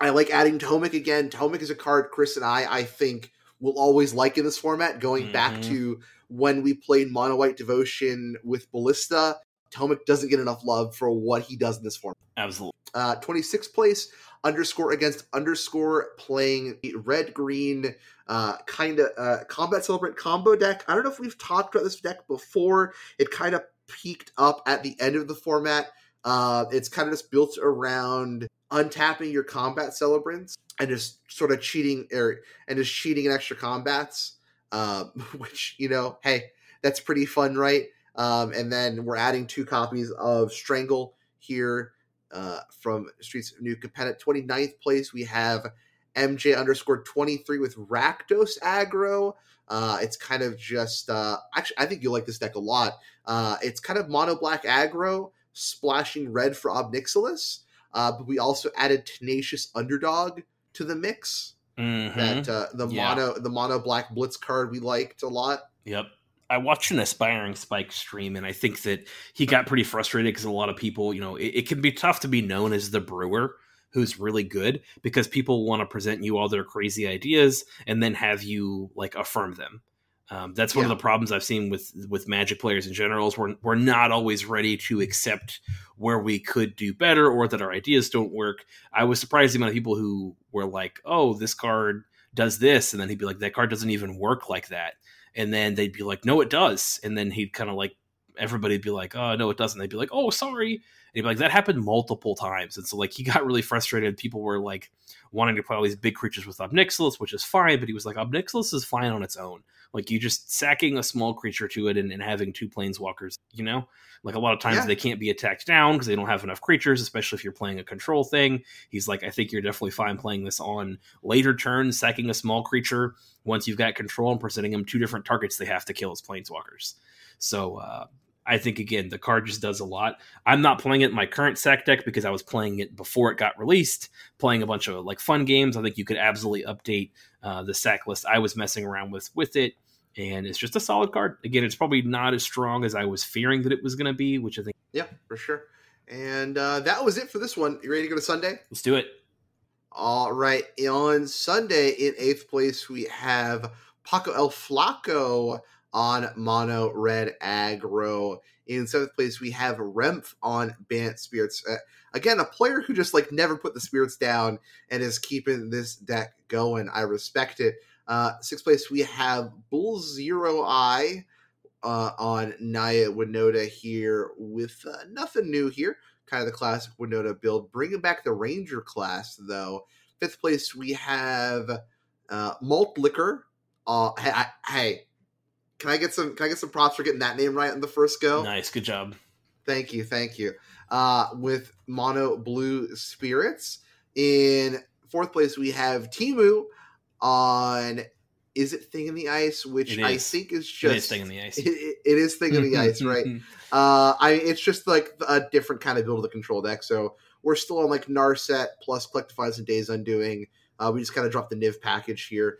A: I like adding Tomik again. Tomik is a card chris and i i think will always like in this format going back
B: Mhm.
A: to when we played mono white devotion with ballista. Tomik doesn't get enough love for what he does in this format.
B: Absolutely.
A: uh, 26th place underscore against underscore playing the red green uh, kind of uh, combat celebrant combo deck. I don't know if we've talked about this deck before. It kind of peaked up at the end of the format. Uh, it's kind of just built around untapping your combat celebrants and just sort of cheating or and just cheating in extra combats. Um, which you know, hey, that's pretty fun, right? Um, and then we're adding two copies of Strangle here uh, from Streets of New Capenna. 29th place, we have MJ underscore 23 with Rakdos aggro. Uh, it's kind of just, uh, actually, I think you'll like this deck a lot. Uh, it's kind of mono black aggro, splashing red for Ob Nixilis. Uh, but we also added Tenacious Underdog to the mix.
B: Mhm.
A: That uh, the
B: Yeah.
A: mono the mono black blitz card we liked a lot.
B: Yep. I watched an aspiring Spike stream, and I think that he got pretty frustrated because a lot of people, you know, it, it can be tough to be known as the brewer who's really good because people want to present you all their crazy ideas and then have you like affirm them. Um, that's one
A: Yeah.
B: of the problems I've seen with with Magic players in general is we're we're not always ready to accept where we could do better or that our ideas don't work. I was surprised the amount of people who were like, "Oh, this card does this," and then he'd be like, "That card doesn't even work like that," and then they'd be like, "No, it does," and then he'd kind of like everybody'd be like, "Oh, no, it doesn't." They'd be like, "Oh, sorry," and he'd be like, "That happened multiple times," and so like he got really frustrated. People were like wanting to play all these big creatures with Ob Nixilis, which is fine, but he was like, Ob Nixilis is fine on its own. Like you just sacking a small creature to it and, and having two planeswalkers, you know? Like a lot of times
A: Yeah.
B: they can't be attacked down because they don't have enough creatures, especially if you're playing a control thing. He's like, I think you're definitely fine playing this on later turns, sacking a small creature once you've got control and presenting them two different targets they have to kill as planeswalkers. So uh, I think again the card just does a lot. I'm not playing it in my current sack deck because I was playing it before it got released, playing a bunch of like fun games. I think you could absolutely update uh, the sack list. I was messing around with with it, and it's just a solid card. Again, it's probably not as strong as I was fearing that it was going to be, which I think
A: Yeah, for sure. And uh, that was it for this one. You ready to go to Sunday?
B: let's do it.
A: All right. On Sunday, in eighth place, we have Paco El Flaco on Mono Red Aggro. In seventh place, we have Remph on Bant Spirits. Uh, again, a player who just like never put the spirits down and is keeping this deck going. I respect it. Uh, sixth place, we have Bull Zero Eye uh, on Naya Winota here with uh, nothing new here. Kind of the classic Winota build. Bringing back the Ranger class, though. Fifth place, we have uh, Malt Liquor. Uh, hey, I, hey, can I get some? Can I get some props for getting that name right in the first go?
B: Nice, good job.
A: Thank you, thank you. Uh, with Mono Blue Spirits. In fourth place, we have Timu on Izzet Thing in the Ice, which I think is just
B: is staying in the ice.
A: it, it- it is Thing in the Ice, right? Uh, I it's just like a different kind of build of the control deck. So we're still on like Narset plus Collectivize and Days Undoing. Uh, we just kind of dropped the Niv package here.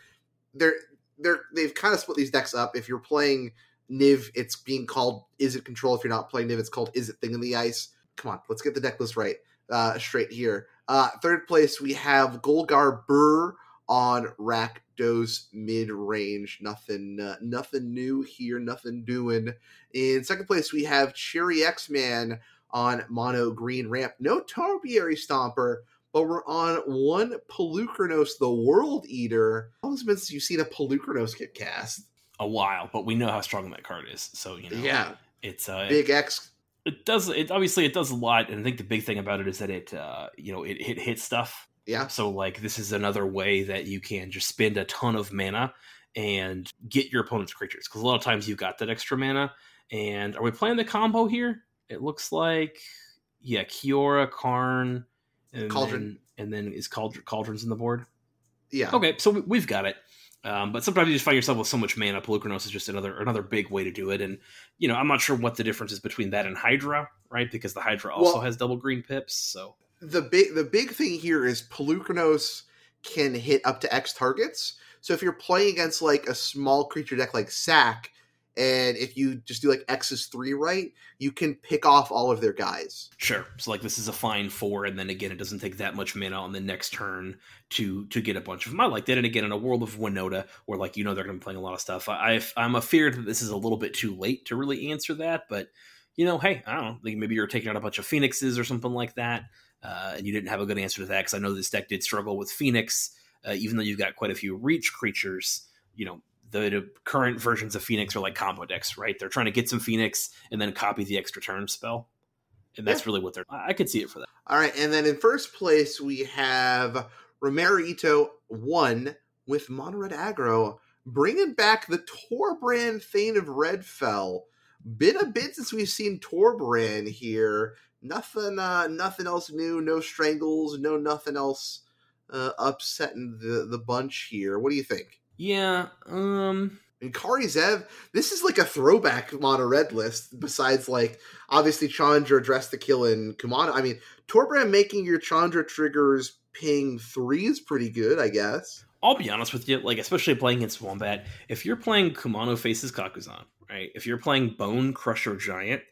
A: They're they're they've kind of split these decks up. If you're playing Niv, it's being called Izzet Control. If you're not playing Niv, it's called Izzet Thing in the Ice. Come on, let's get the deck list right. Uh, straight here. Uh, third place we have Golgar Burr on Rakdos mid range. Nothing, uh, nothing new here. Nothing doing. In second place, we have Cherry X Man on Mono Green Ramp. No Topiary Stomper, but we're on one Polukranos, the World Eater. How long has it been since you've seen a Polukranos get cast?
B: A while, but we know how strong that card is. So you know,
A: Yeah,
B: it's uh,
A: Big X.
B: it does it obviously it does a lot and i think the big thing about it is that it uh you know it, it hits stuff
A: Yeah,
B: so like this is another way that you can just spend a ton of mana and get your opponent's creatures because a lot of times you've got that extra mana and are we playing the combo here it looks like yeah kiora karn and
A: Cauldron.
B: then, and then is Cauldron, cauldrons in the board
A: yeah.
B: Okay, so we- we've got it. Um, but sometimes you just find yourself with so much mana. Polukranos is just another another big way to do it. And you know, I'm not sure what the difference is between that and Hydra, right? Because the Hydra also
A: Well-
B: has double green pips. So
A: the big the big thing here is Polukranos can hit up to X targets. So if you're playing against like a small creature deck like Sack, and if you just do like X is three right, you can pick off all of their guys.
B: sure. So like this is a fine four, and then again, it doesn't take that much mana on the next turn to to get a bunch of them. I like that. And again, in a world of Winota, where like you know they're going to be playing a lot of stuff, I I've- I'm afeared that this is a little bit too late to really answer that. But you know, hey, I don't know. Like maybe you're taking out a bunch of phoenixes or something like that, uh, and you didn't have a good answer to that because I know this deck did struggle with Phoenix, uh, even though you've got quite a few reach creatures. You know, the, the current versions of Phoenix are like combo decks, right? They're trying to get some Phoenix and then copy the extra turn spell, and that's
A: Yeah.
B: really what they're. I could see it for that.
A: All right, and then in first place we have Romerito one with Monored Aggro, bringing back the Torbrand Thane of Redfell. Been a bit since we've seen Torbrand here. Nothing, uh, nothing else new. No strangles. No nothing else uh, upsetting the the bunch here. What do you think?
B: Yeah, um,
A: And Kari Zev, this is like a throwback mono red list. Besides, like obviously Chandra, Dress to Kill, and Kumano. I mean, Torbrand making your Chandra triggers ping three is pretty good, I guess.
B: I'll be honest with you, like especially playing against Wombat, if you're playing Kumano faces Kakkazan, right? If you're playing Bonecrusher Giant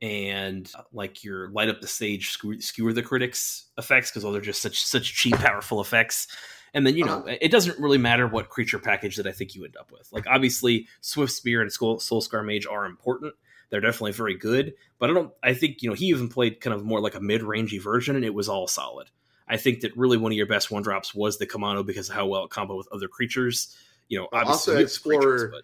B: and uh, like your light up the stage skewer, skewer the critics effects because those are just such such cheap powerful effects And then, you know, uh-huh. it doesn't really matter what creature package that I think you end up with. Like, obviously, Swiftspear and Soul, Soulscar Mage are important. They're definitely very good. But I don't, I think, you know, he even played kind of more like a mid rangey version, and it was all solid. I think that really one of your best one drops was the Kumano because of how well it combo with other creatures. You know, obviously.
A: also Explorer,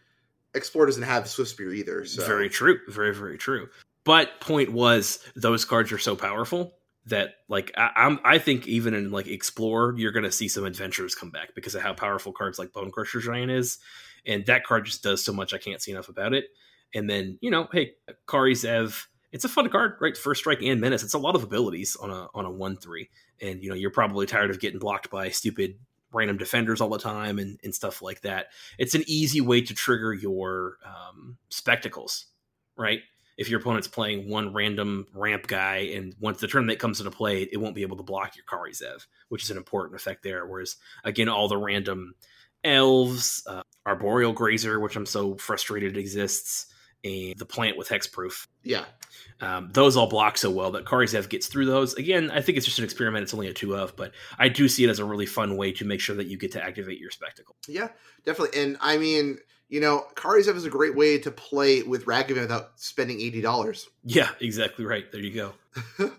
A: Explorer doesn't have Swiftspear either. So.
B: Very true. Very, very true. But point was, those cards are so powerful that like I, am I think even in like Explore, you're gonna see some adventures come back because of how powerful cards like Bonecrusher Giant is, and that card just does so much. I can't see enough about it. And then you know, hey, Kari Zev, it's a fun card, right? First strike and menace. It's a lot of abilities on a on a one three, and you know you're probably tired of getting blocked by stupid random defenders all the time and, and stuff like that. It's an easy way to trigger your um, spectacles, right? If your opponent's playing one random ramp guy and once the tournament comes into play, it won't be able to block your Kari Zev, which is an important effect there. Whereas again, all the random elves, uh, Arboreal Grazer, which I'm so frustrated exists, and the plant with hexproof.
A: Yeah.
B: Um, those all block so well that Kari Zev gets through those. Again, I think it's just an experiment. It's only a two of, but I do see it as a really fun way to make sure that you get to activate your spectacle.
A: Yeah, definitely. And I mean, you know, Kari Zev is a great way to play with Ragavan without spending eighty dollars.
B: Yeah, exactly right. There you go.
A: All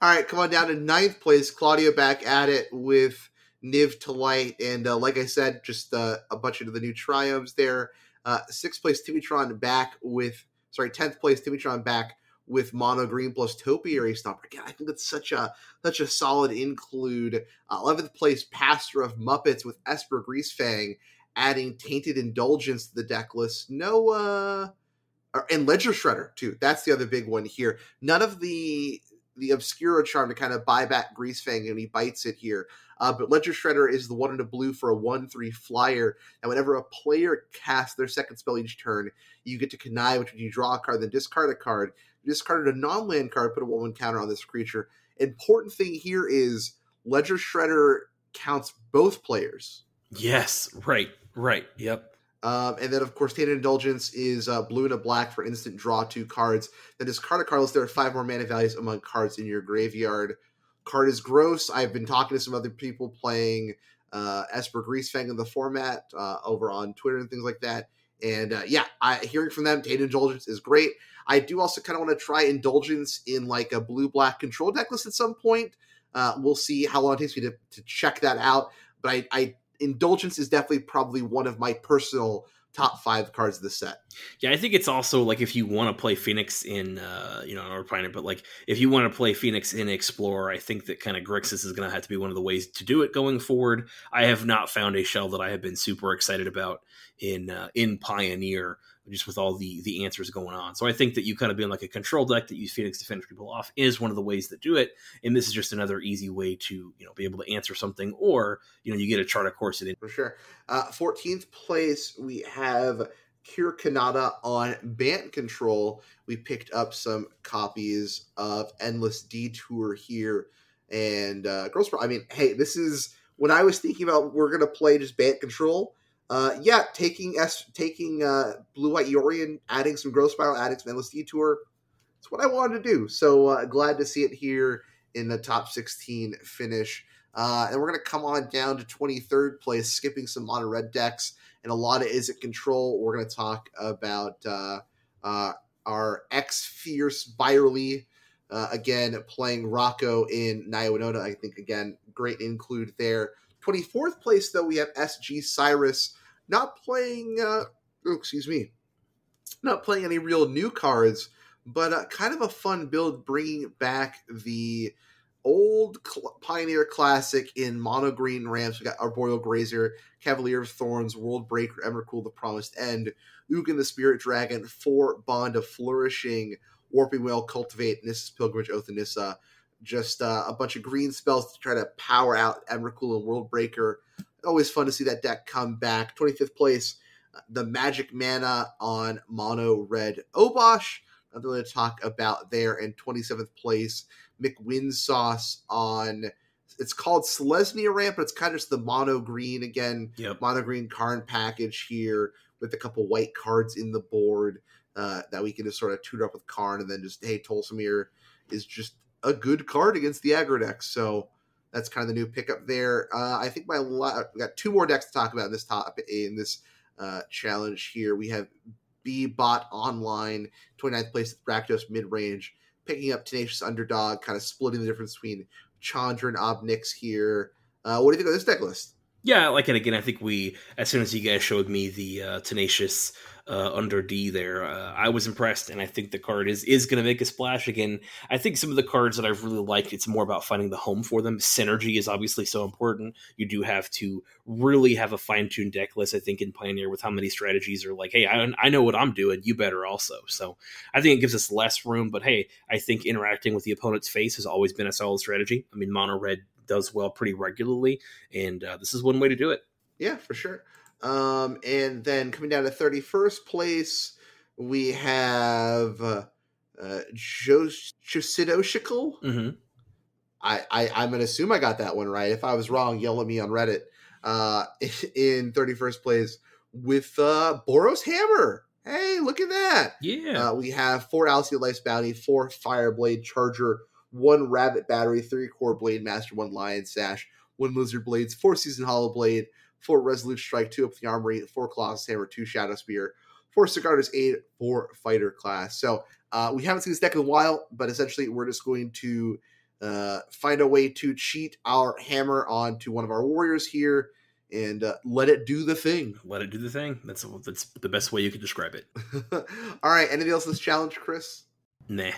A: right, come on down to ninth place. Claudia back at it with Niv to light, and uh, like I said, just uh, a bunch of the new triumphs there. Uh, sixth place, Timitron back with sorry, tenth place, Timitron back with mono green plus topiary stomper. Again, I think that's such a such a solid include. Uh, eleventh place, Pastor of Muppets with Esper Greasefang adding Tainted Indulgence to the deck list. No, uh, and Ledger Shredder too. That's the other big one here. None of the the Obscura charm to kind of buy back Greasefang and he bites it here. Uh, but Ledger Shredder is the one in a blue for a 1 3 flyer. And whenever a player casts their second spell each turn, you get to connive, which you draw a card, then discard a card. You discarded a non land card, put a 1 1 counter on this creature. Important thing here is Ledger Shredder counts both players.
B: Yes, right. Right. Yep.
A: Um, and then, of course, Tainted Indulgence is uh, blue and a black for instant draw two cards. Then discard a card unless there are five more mana values among cards in your graveyard. Card is gross. I've been talking to some other people playing uh, Esper Greasefang in the format uh, over on Twitter and things like that. And uh, yeah, I, hearing from them, Tainted Indulgence is great. I do also kind of want to try Indulgence in like a blue black control deck list at some point. Uh, we'll see how long it takes me to, to check that out. But I, I Indulgence is definitely probably one of my personal top five cards of the set.
B: Yeah, I think it's also like if you want to play Phoenix in, uh, you know, or Planet, but like if you want to play Phoenix in Explorer, I think that kind of Grixis is going to have to be one of the ways to do it going forward. I have not found a shell that I have been super excited about in uh, in Pioneer just with all the the answers going on. So I think that you kind of being like a control deck that use Phoenix to finish people off is one of the ways that do it. And this is just another easy way to you know be able to answer something, or you know you get a chart of course it in
A: for sure. Uh, fourteenth place we have Kir Kanata on Bant Control. We picked up some copies of Endless Detour here, and uh, Girls. I mean, hey, this is when I was thinking about we're gonna play just Bant Control uh, yeah, taking S taking uh, Blue White Yorion, adding some Growth Spiral, adding some Endless Detour. It's what I wanted to do. So uh, glad to see it here in the top 16 finish. Uh, and we're going to come on down to 23rd place, skipping some mono red decks and a lot of Izzet Control. We're going to talk about uh, uh, our X Fierce Byerly. Uh, again, playing Rocco in Naya I think, again, great include there. 24th place, though, we have SG Cyrus not playing, uh, oh, excuse me, not playing any real new cards, but uh, kind of a fun build bringing back the old cl- Pioneer Classic in mono green ramps. We got Arboreal Grazer, Cavalier of Thorns, World Breaker, Emrakul, The Promised End, Ugin the Spirit Dragon, Four Bond of Flourishing, Warping Wail, Cultivate, Nissa's Pilgrimage, Oath of Nissa, just uh, a bunch of green spells to try to power out Emrakul and World Breaker. Always fun to see that deck come back. 25th place, uh, the Magic Mana on Mono Red Obosh. Nothing to talk about there. And 27th place, McWin Sauce on. It's called Selesnya Ramp, but it's kind of just the mono green again.
B: Yep.
A: Mono green Karn package here with a couple white cards in the board uh, that we can just sort of tutor up with Karn and then just, hey, Tolsimir is just a good card against the aggro deck. So That's kind of the new pickup there. Uh, I think my la- we got two more decks to talk about in this top in this uh, challenge here. We have B Bot Online, 29th place at Rakdos mid range, picking up Tenacious Underdog, kind of splitting the difference between Chandra and Obnix here. Uh, what do you think of this deck list?
B: Yeah, I like it again. I think we, as soon as you guys showed me the uh, tenacious uh, under D there, uh, I was impressed, and I think the card is is going to make a splash again. I think some of the cards that I've really liked, it's more about finding the home for them. Synergy is obviously so important. You do have to really have a fine tuned deck list. I think in Pioneer with how many strategies are like, hey, I, I know what I'm doing. You better also. So I think it gives us less room. But hey, I think interacting with the opponent's face has always been a solid strategy. I mean, mono red does well pretty regularly, and uh, this is one way to do it.
A: Yeah, for sure. Um, and then coming down to 31st place, we have uh, uh, Josidoshikal.
B: Mm-hmm.
A: I, I, I'm going to assume I got that one right. If I was wrong, yell at me on Reddit. Uh, in 31st place with uh, Boros Hammer. Hey, look at that.
B: Yeah.
A: Uh, we have four Alseid Life's Bounty, four Fireblade Charger, one Rabbit Battery, three Core Blade Master, one Lion Sash, one Lizard Blades, four Season Hollow Blade, four Resolute Strike, two up the Armory, four Colossus Hammer, two Shadowspear, four Sigarda's Aid, four Fighter Class. So uh, we haven't seen this deck in a while, but essentially we're just going to uh, find a way to cheat our hammer onto one of our warriors here and uh, let it do the thing.
B: Let it do the thing. That's that's the best way you could describe it.
A: All right. Anything else in this challenge, Chris?
B: Nah.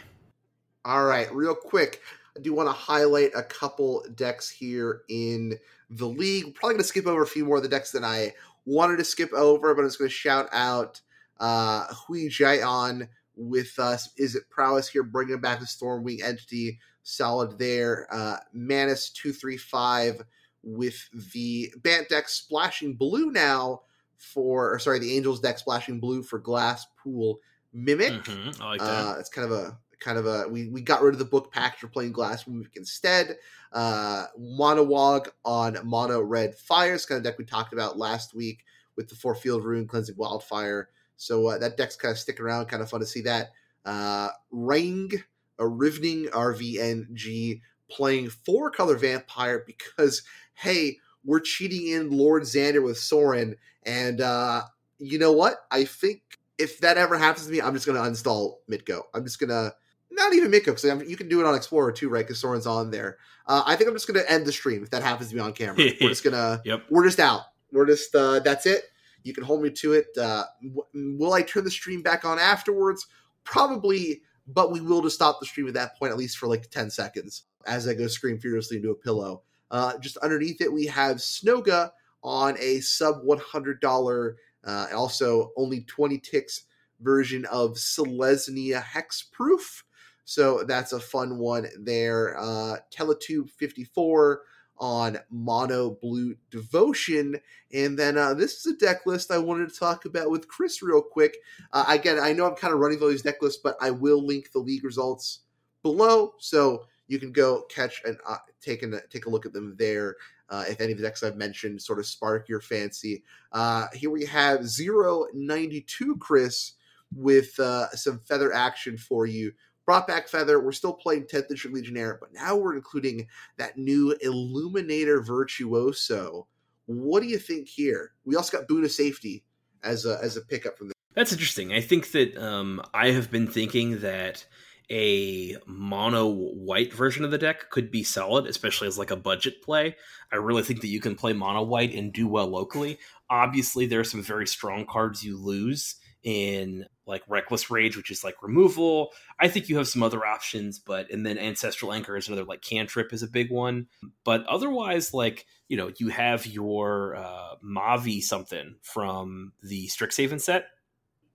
A: All right, real quick, I do want to highlight a couple decks here in the league. Probably going to skip over a few more of the decks that I wanted to skip over, but I'm just going to shout out uh, Hui Jian with us. Izzet Prowess here, bringing back the Stormwing entity? Solid there. Uh, Manus 235 with the Bant deck splashing blue now for, or sorry, the Angels deck splashing blue for Glass Pool Mimic.
B: Mm-hmm. I like that.
A: Uh, it's kind of a kind of a we, we got rid of the book package for playing glass mimic instead. Uh monowog on mono red fires kind of deck we talked about last week with the four field rune cleansing wildfire. So uh, that deck's kind of sticking around kind of fun to see that. Uh ring a riveting rvng playing four color vampire because hey we're cheating in lord xander with sorin and uh you know what? I think if that ever happens to me, I'm just going to uninstall Mitgo. I'm just going to not even Mitgo because you can do it on Explorer too, right? Because Sorin's on there. Uh, I think I'm just going to end the stream if that happens to be on camera. we're just gonna.
B: Yep.
A: We're just out. We're just. Uh, that's it. You can hold me to it. Uh, w- will I turn the stream back on afterwards? Probably, but we will just stop the stream at that point, at least for like 10 seconds, as I go scream furiously into a pillow. Uh, just underneath it, we have Snoga on a sub $100, uh, also only 20 ticks version of Selesnya Hexproof. So that's a fun one there. Uh, Teletube 54 on Mono Blue Devotion. And then uh, this is a deck list I wanted to talk about with Chris real quick. Uh, again, I know I'm kind of running through these deck lists, but I will link the league results below. So you can go catch and uh, take, a, take a look at them there. Uh, if any of the decks I've mentioned sort of spark your fancy. Uh, here we have 092 Chris with uh, some feather action for you brought back Feather. We're still playing 10th Edition Legionnaire, but now we're including that new Illuminator Virtuoso. What do you think here? We also got Boon of Safety as a, as a pickup from this.
B: That's interesting. I think that um, I have been thinking that a mono white version of the deck could be solid, especially as like a budget play. I really think that you can play mono white and do well locally. Obviously, there are some very strong cards you lose in like reckless rage which is like removal i think you have some other options but and then ancestral anchor is another like cantrip is a big one but otherwise like you know you have your uh mavi something from the strixhaven set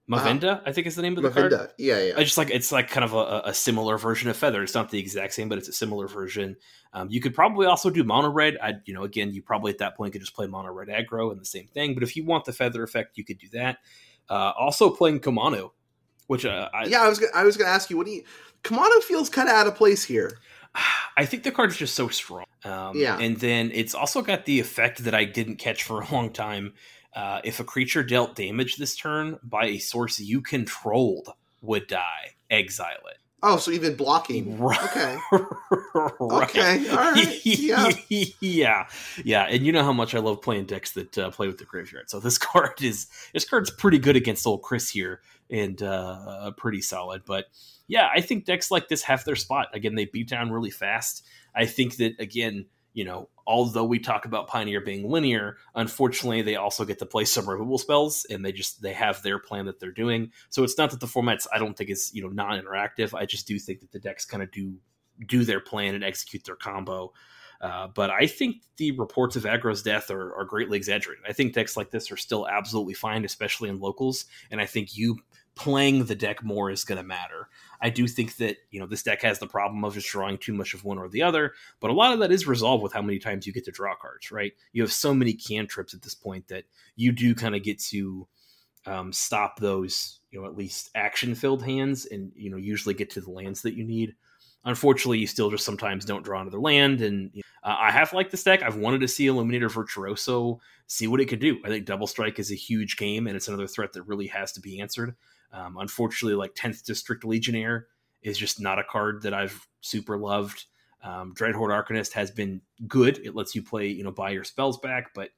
B: Mavinda, uh, I think is the name of the Mavinda. card.
A: Yeah, yeah.
B: I just like it's like kind of a, a, similar version of Feather. It's not the exact same, but it's a similar version. Um, you could probably also do mono red. I, you know, again, you probably at that point could just play mono red aggro and the same thing. But if you want the Feather effect, you could do that. Uh, also playing Kumano, which uh, I,
A: yeah, I was gonna, I was going to ask you what do you Kumano feels kind of out of place here.
B: I think the card is just so strong. Um, yeah, and then it's also got the effect that I didn't catch for a long time. Uh, if a creature dealt damage this turn by a source you controlled, would die. Exile it.
A: Oh, so even blocking.
B: Right.
A: Okay.
B: right.
A: Okay. All right. Yeah.
B: yeah. Yeah. And you know how much I love playing decks that uh, play with the graveyard. So this card is this card's pretty good against old Chris here and uh, pretty solid. But yeah, I think decks like this have their spot. Again, they beat down really fast. I think that again, you know, although we talk about Pioneer being linear, unfortunately they also get to play some removable spells and they just they have their plan that they're doing. So it's not that the formats I don't think is, you know, non-interactive. I just do think that the decks kind of do do their plan and execute their combo. Uh, but I think the reports of Aggro's death are, are greatly exaggerated. I think decks like this are still absolutely fine, especially in locals. And I think you playing the deck more is going to matter. I do think that you know this deck has the problem of just drawing too much of one or the other, but a lot of that is resolved with how many times you get to draw cards. Right? You have so many cantrips at this point that you do kind of get to um, stop those you know at least action filled hands, and you know usually get to the lands that you need. Unfortunately, you still just sometimes don't draw another land, and you uh, I have liked this deck. I've wanted to see Illuminator Virtuoso see what it could do. I think Double Strike is a huge game, and it's another threat that really has to be answered. Um, unfortunately, like 10th District Legionnaire is just not a card that I've super loved. Um, Dreadhorde Arcanist has been good. It lets you play, you know, buy your spells back, but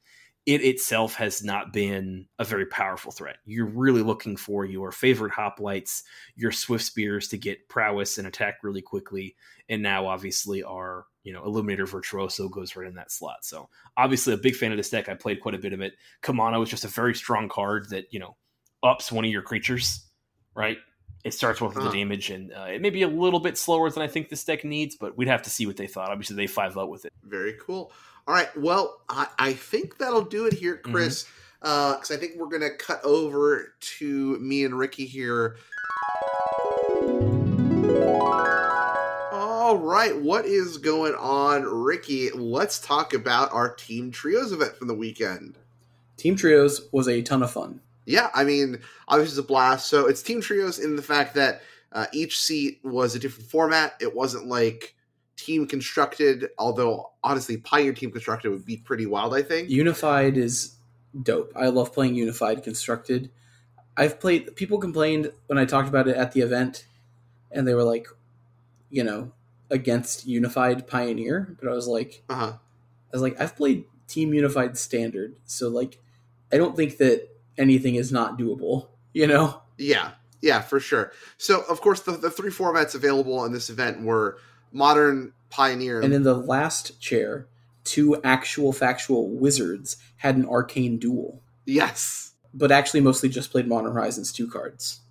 B: it itself has not been a very powerful threat. You're really looking for your favorite hoplites, your swift spears to get prowess and attack really quickly. And now, obviously, our you know Illuminator Virtuoso goes right in that slot. So, obviously, a big fan of this deck. I played quite a bit of it. Kumano is just a very strong card that you know ups one of your creatures, right? It starts with
A: Uh-huh.
B: the damage, and uh, it may be a little bit slower than I think this deck needs, but we'd have to see what they thought. Obviously, they five out with it.
A: Very cool. All right. Well, I, I think that'll do it here,
B: Mm-hmm.
A: Chris. Because I think we're gonna cut over to me and Ricky here. All right, what is going on, Ricky? Let's talk about our team trios event from the weekend.
C: Team Trios was a ton of fun.
A: Yeah, I mean, obviously it's a blast. So it's team trios in the fact that uh, each seat was a different format. It wasn't like team constructed, although honestly, Pioneer team constructed would be pretty wild. I think.
C: Unified is dope. I love playing Unified Constructed. I've played. People complained when I talked about it at the event, and they were like, you know, against Unified Pioneer. But I was like,
A: Uh huh.
C: I was like, I've played Team Unified Standard, so like, I don't think that anything is not doable. You know,
A: Yeah, yeah, for sure. So of course, the, the three formats available in this event were modern, Pioneer,
C: and in the last chair, two actual factual wizards had an arcane duel,
A: yes,
C: but actually mostly just played Modern Horizons two cards.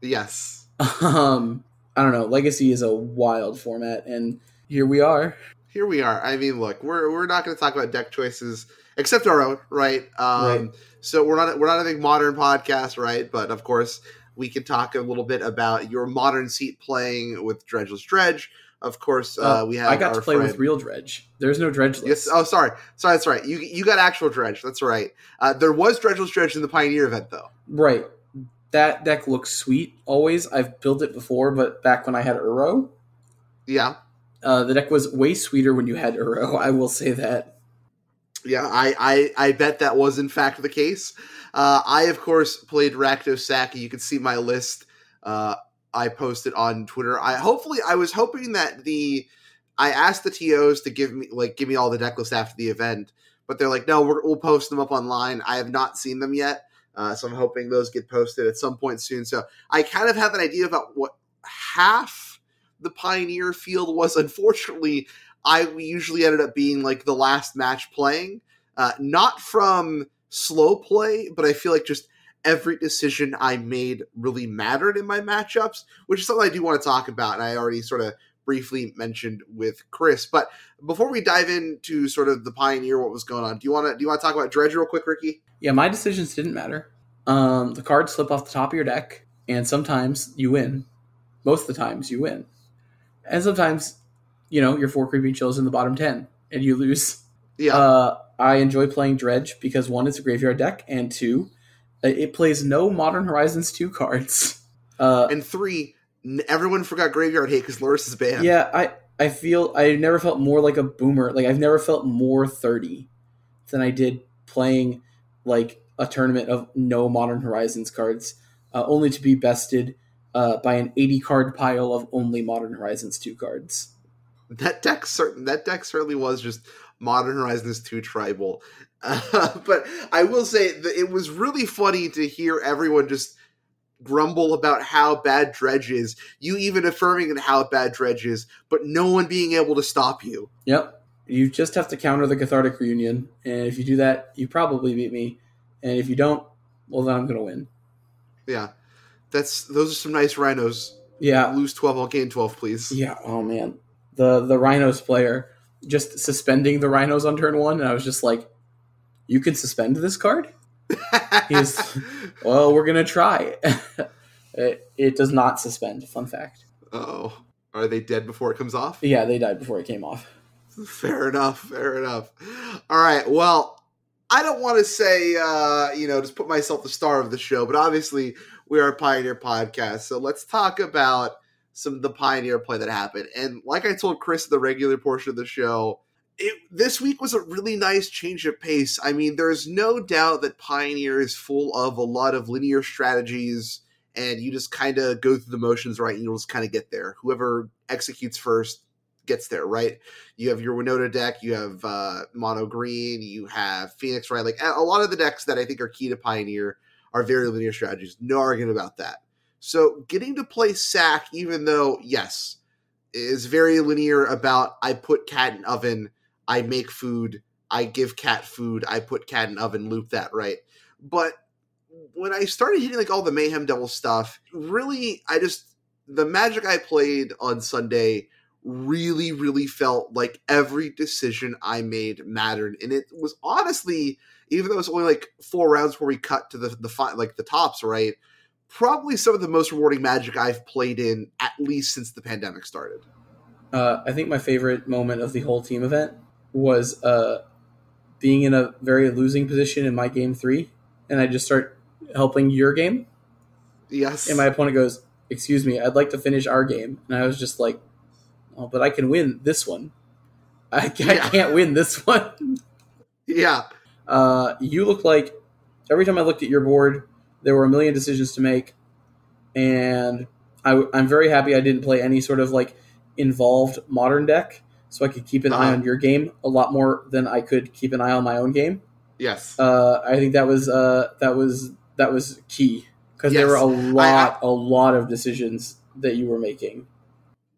A: yes.
C: um i don't know legacy is a wild format and here we are
A: Here we are. I mean, look, we're we're not going to talk about deck choices except our own, right? Um,
C: Right.
A: So we're not we're not a big modern podcast, right? But of course, we can talk a little bit about your modern seat playing with Dredgeless Dredge. Of course, uh,
C: Uh,
A: we have.
C: i got to play
A: friend-
C: with real dredge there's no dredge list.
A: Yes. Oh, sorry. Sorry. That's right. You you got actual dredge. That's right. Uh, there was Dredgeless Dredge in the Pioneer event, though.
C: right that deck looks sweet always i've built it before but back when i had uro
A: Yeah.
C: uh, the deck was way sweeter when you had uro i will say that
A: Yeah, I, I, I bet that was in fact the case. Uh, I, of course, played Rakdos Saki. You can see my list. Uh, I posted on Twitter. I hopefully I was hoping that the I asked the TOs to give me like give me all the deck lists after the event, but they're like, no, we're, we'll post them up online. I have not seen them yet, uh, so I'm hoping those get posted at some point soon. So I kind of have an idea about what half the Pioneer field was. Unfortunately, I usually ended up being like the last match playing, uh, not from slow play, but I feel like just every decision I made really mattered in my matchups, which is something I do want to talk about. And I already sort of briefly mentioned with Chris. But before we dive into sort of the Pioneer, what was going on, do you want to do you want to talk about Dredge real quick, Ricky?
C: yeah my decisions didn't matter um, the cards slip off the top of your deck and sometimes you win most of the times you win and sometimes you know your four creeping chills in the bottom 10 and you lose
A: Yeah,
C: Uh, I enjoy playing Dredge because one, it's a graveyard deck, and two, uh, it plays no Modern Horizons 2 cards. Uh,
A: and three, n- everyone forgot Graveyard Hate because Lurrus is banned.
C: yeah, I, I feel I never felt more like a boomer. Like I've never felt more 30 than I did playing like a tournament of no Modern Horizons cards, uh, only to be bested uh, by an 80 card pile of only Modern Horizons 2 cards.
A: That deck certain that deck certainly was just Modern Horizons 2 tribal. Uh, but I will say that it was really funny to hear everyone just grumble about how bad Dredge is. You even affirming how bad Dredge is, but no one being able to stop you.
C: Yep. You just have to counter the Cathartic Reunion, and if you do that, you probably beat me. And if you don't, well, then I'm going to win.
A: Yeah. That's those are some nice rhinos.
C: Yeah.
A: Lose 12, I'll gain 12, please.
C: Yeah. Oh man, the the Rhinos player just suspending the Rhinos on turn one, and I was just like, "You can suspend this card." He's- Well, we're gonna try. it, it does not suspend. Fun fact.
A: oh. Are they dead before it comes off?
C: Yeah, they died before it came off.
A: Fair enough. Fair enough. All right. Well, I don't want to say, uh, you know, just put myself the star of the show, but obviously we are a Pioneer podcast. So let's talk about some the Pioneer play that happened. And like I told Chris the regular portion of the show, it, this week was a really nice change of pace. I mean, there's no doubt that Pioneer is full of a lot of linear strategies, and you just kind of go through the motions, right? And you'll just kind of get there. Whoever executes first gets there, right? You have your Winota deck, you have uh, Mono Green, you have Phoenix, right? Like a lot of the decks that I think are key to Pioneer are very linear strategies. No argument about that. So getting to play Sack, even though, yes, is very linear about I put cat in oven, I make food, I give cat food, I put cat in oven, loop that, right? But when I started hitting like all the Mayhem Devil stuff, really, I just, the magic I played on Sunday really, really felt like every decision I made mattered. And it was honestly, even though it was only like four rounds where we cut to the, the fi- like the tops, right? Probably some of the most rewarding magic I've played in at least since the pandemic started.
C: Uh, I think my favorite moment of the whole team event was uh, being in a very losing position in my game three, and I just start helping your game,
A: Yes.
C: and my opponent goes, "Excuse me, I'd like to finish our game," and I was just like, "Oh, but I can win this one. I, I
A: Yeah.
C: can't win this one."
A: yeah.
C: Uh, you look like every time I looked at your board, there were a million decisions to make, and I, I'm very happy I didn't play any sort of like involved modern deck, so I could keep an eye
A: Uh-huh.
C: on your game a lot more than I could keep an eye on my own game.
A: Yes.
C: Uh, I think that was uh, that was that was key because there were a lot, a lot of decisions that you were making.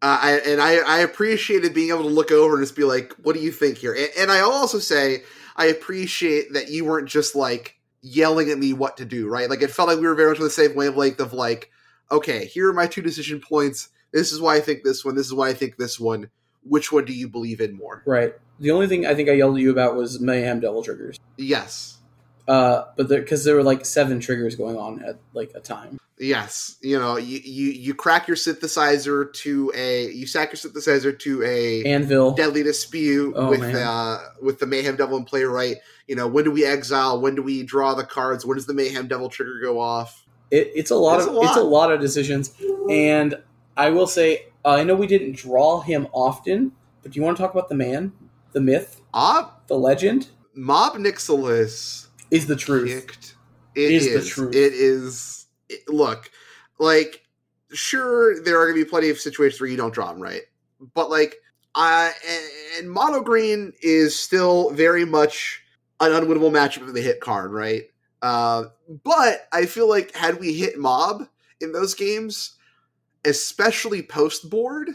A: Uh, I, and I, I appreciated being able to look over and just be like, what do you think here? And, and I also say, I appreciate that you weren't just like yelling at me what to do, right? Like it felt like we were very much on the same wavelength of like, okay, here are my two decision points. This is why I think this one. This is why I think this one. Which one do you believe in more?
C: Right. The only thing I think I yelled at you about was mayhem devil triggers.
A: Yes.
C: Uh, but because there were like seven triggers going on at like a time.
A: Yes. You know, you, you, you crack your synthesizer to a, you sack your synthesizer to a,
C: Anvil.
A: deadly dispute
C: Oh,
A: with
C: man.
A: uh with the mayhem devil and play right you know when do we exile when do we draw the cards when does the mayhem devil trigger go off
C: It, it's a lot
A: It's
C: of
A: a lot.
C: it's a lot of decisions, and I will say uh, I know we didn't draw him often, but do you want to talk about the man, the myth,
A: mob
C: the legend?
A: mob nixilis
C: Is the truth?
A: It
C: Is
A: is
C: the truth.
A: it is it- look like sure there are gonna be plenty of situations where you don't draw them right but like I and, and mono green is still very much an unwinnable matchup if the hit Karn, right? Uh, but I feel like had we hit Mob in those games, especially post board,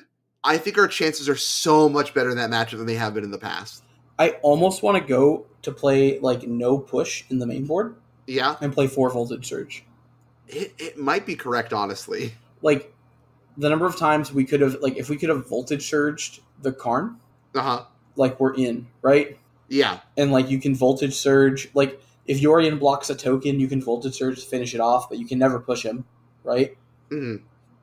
A: I think our chances are so much better in that matchup than they have been in the past.
C: I almost want to go to play like no push in the main board
A: Yeah,
C: and play four voltage surge.
A: it, it might be correct, honestly.
C: Like the number of times we could have like if we could have voltage surged the Karn,
A: Uh huh.
C: like we're in right,
A: Yeah.
C: and like you can voltage surge like if Yorion blocks a token, you can voltage surge to finish it off, but you can never push him, right?
A: hmm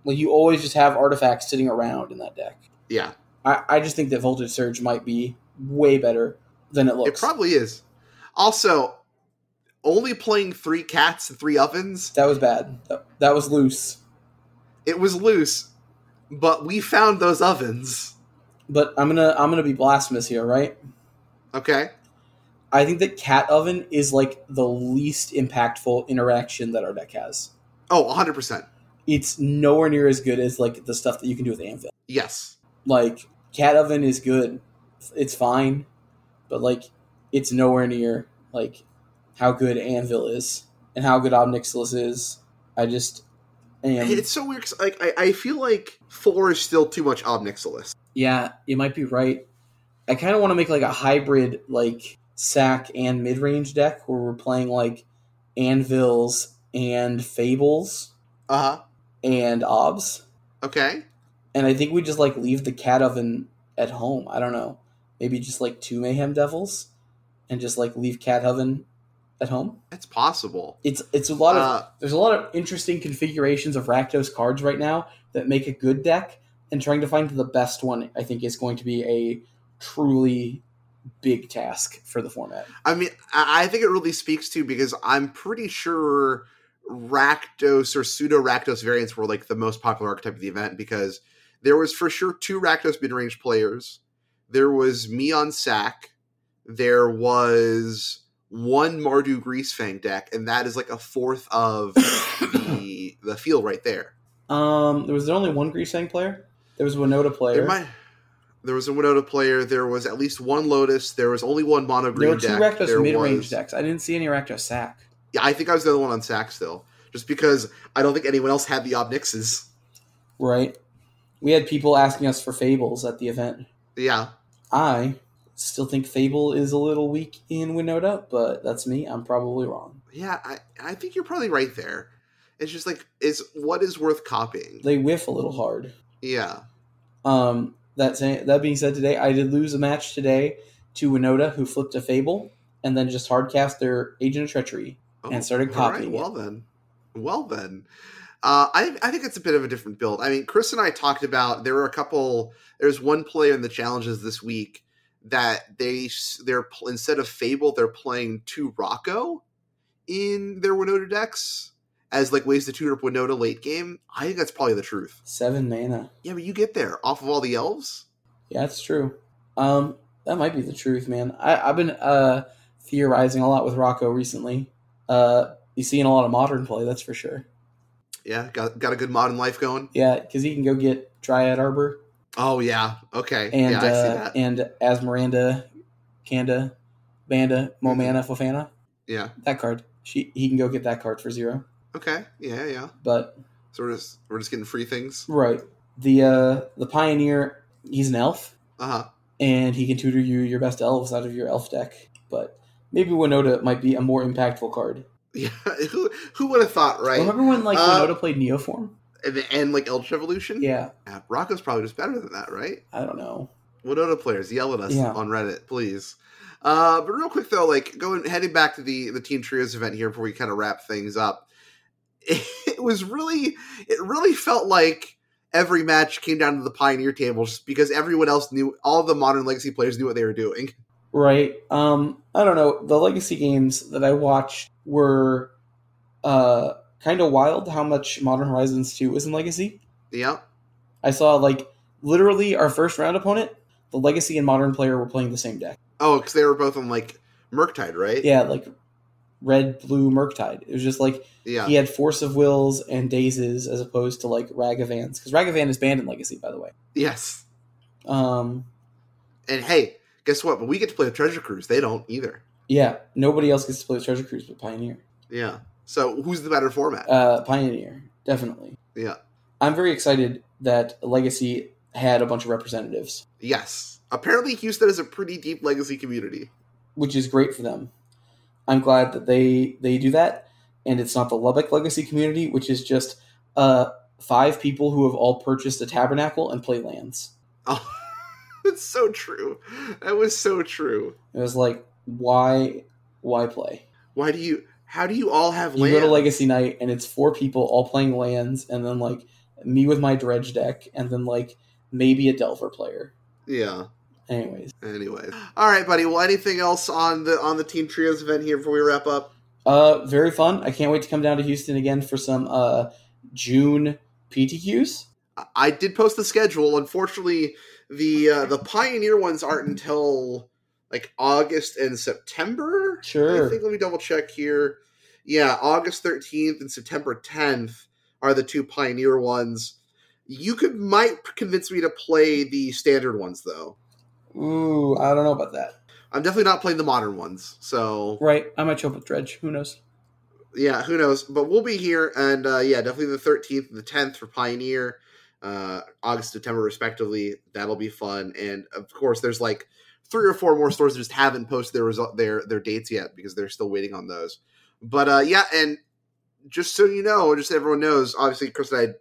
C: Like you always just have artifacts sitting around in that deck.
A: Yeah.
C: I, I just think that voltage surge might be way better than it looks.
A: It probably is. Also, only playing three cats and three ovens,
C: that was bad. That, was loose.
A: it was loose, but we found those ovens.
C: But I'm gonna I'm gonna be blasphemous here, right?
A: Okay.
C: I think that cat oven is like the least impactful interaction that our deck has.
A: Oh, 100%.
C: it's nowhere near as good as like the stuff that you can do with Anvil.
A: Yes.
C: Like Cat Oven is good, it's fine, but like it's nowhere near like how good Anvil is and how good Ob Nixilis is. I just am.
A: It's so weird. 'cause, like I, I feel like four is still too much Ob Nixilis.
C: Yeah, you might be right. I kind of want to make like a hybrid, like sack and mid range deck where we're playing like anvils and fables
A: Uh huh.
C: and obs.
A: Okay.
C: And I think we just like leave the cat oven at home. I don't know. Maybe just like two mayhem devils and just like leave cat oven at home.
A: It's possible.
C: It's it's a lot of
A: Uh,
C: there's a lot of interesting configurations of Rakdos cards right now that make a good deck, and trying to find the best one, I think, is going to be a truly big task for the format.
A: I mean, I I think it really speaks to because I'm pretty sure Rakdos or pseudo Rakdos variants were like the most popular archetype of the event because there was for sure two Rakdos mid range players. There was me on sack. There was one Mardu Greasefang deck, and that is like a fourth of the the field right there.
C: Um, there was only one Greasefang player. There was a Winota player.
A: There might there was a Winota player. There was at least one Lotus. There was only one mono
C: there
A: green
C: were two
A: deck.
C: Rakdos mid range decks. I didn't see any Rakdos sack.
A: Yeah, I think I was the other one on sack still, just because I don't think anyone else had the Obnixes.
C: Right. We had people asking us for fables at the event.
A: Yeah,
C: I still think Fable is a little weak in Winota, but that's me. I'm probably wrong.
A: yeah, I I think you're probably right there. It's just like is what is worth copying.
C: They whiff a little hard.
A: Yeah,
C: Um, that saying, that being said, today I did lose a match today to Winota, who flipped a Fable and then just hardcast their Agent of Treachery. And started
A: all right,
C: copying it.
A: Well then, well then, uh, I I think it's a bit of a different build. I mean, Chris and I talked about there were a couple. There's one player in the challenges this week that they they're instead of Fable they're playing two Rocco in their Winota decks as like ways to tutor up Winota late game. I think that's probably the truth.
C: Seven mana.
A: Yeah, but you get there off of all the elves.
C: Yeah, that's true. Um, that might be the truth, man. I, I've been uh, theorizing a lot with Rocco recently. Uh, you see seen a lot of modern play, that's for sure.
A: Yeah, got got a good modern life going.
C: Yeah, because he can go get Dryad Arbor
A: Oh yeah, okay,
C: and
A: yeah, I see
C: uh,
A: that.
C: and Asmiranda, Kanda, Banda, Momana, Fofana.
A: Yeah,
C: That card. She he can go get that card for zero.
A: okay, yeah, yeah.
C: But
A: So we're just we're just getting free things.
C: right, the uh, the Pioneer, he's an elf,
A: Uh huh.
C: and he can tutor you your best elves out of your elf deck. But maybe Winota might be a more impactful card.
A: Yeah, who who would have thought, right?
C: Remember when like
A: Uh,
C: Winota played Neoform?
A: And, and like Eldritch Evolution.
C: Yeah,
A: Yeah, Rocco's probably just better than that, right?
C: I don't know.
A: Winota players yell at us
C: Yeah.
A: on Reddit, please. Uh, but real quick though, like going heading back to the the Team Trios event here before we kind of wrap things up. It, was really, it really felt like every match came down to the Pioneer table just because everyone else knew, all the modern Legacy players knew what they were doing.
C: Right. Um, I don't know. The legacy games that I watched were uh kind of wild how much Modern Horizons 2 was in Legacy.
A: Yeah,
C: I saw like literally our first round opponent, the Legacy and Modern player were playing the same deck.
A: Oh, because they were both on like Murktide, right?
C: Yeah, like red, blue, Murktide. It was just like
A: yeah.
C: he had Force of Wills and Dazes as opposed to like Ragavans. Because Ragavan is banned in Legacy, by the way.
A: Yes.
C: Um,
A: And hey, guess what? But we get to play with Treasure Cruise. They don't either.
C: Yeah, nobody else gets to play Treasure Cruise but Pioneer.
A: Yeah. So who's the better format?
C: Uh, Pioneer, definitely.
A: yeah.
C: I'm very excited that Legacy had a bunch of representatives,
A: Yes. Apparently, Houston is a pretty deep legacy community.
C: which is great for them. I'm glad that they they do that, and it's not the Lubbock Legacy community, which is just uh, five people who have all purchased a tabernacle and play lands.
A: Oh, it's so true. That was so true.
C: It was like, why why play?
A: Why do you? How do you all have
C: You
A: land?
C: go to Legacy Night, and it's four people all playing lands, and then like me with my dredge deck, and then like maybe a Delver player.
A: Yeah.
C: Anyways,
A: Anyways. All right, buddy. Well, anything else on the on the Team Trios event here before we wrap up?
C: uh, very fun. I can't wait to come down to Houston again for some uh June PTQs.
A: I- I did post the schedule. Unfortunately, the uh, the Pioneer ones aren't until like August and September.
C: Sure.
A: I think let me double check here. Yeah, August 13th and September 10th are the two Pioneer ones. You could might convince me to play the standard ones though.
C: Ooh, I don't know about that.
A: I'm definitely not playing the modern ones. So
C: Right, I might show up with Dredge. Who knows?
A: yeah, who knows? But we'll be here, and uh, yeah, definitely the 13th and the 10th for Pioneer, uh, August, September, respectively. That'll be fun, and of course, there's like three or four more stores that just haven't posted their result their their dates yet because they're still waiting on those. But uh, yeah, and just so you know, just so everyone knows, obviously, Chris and I,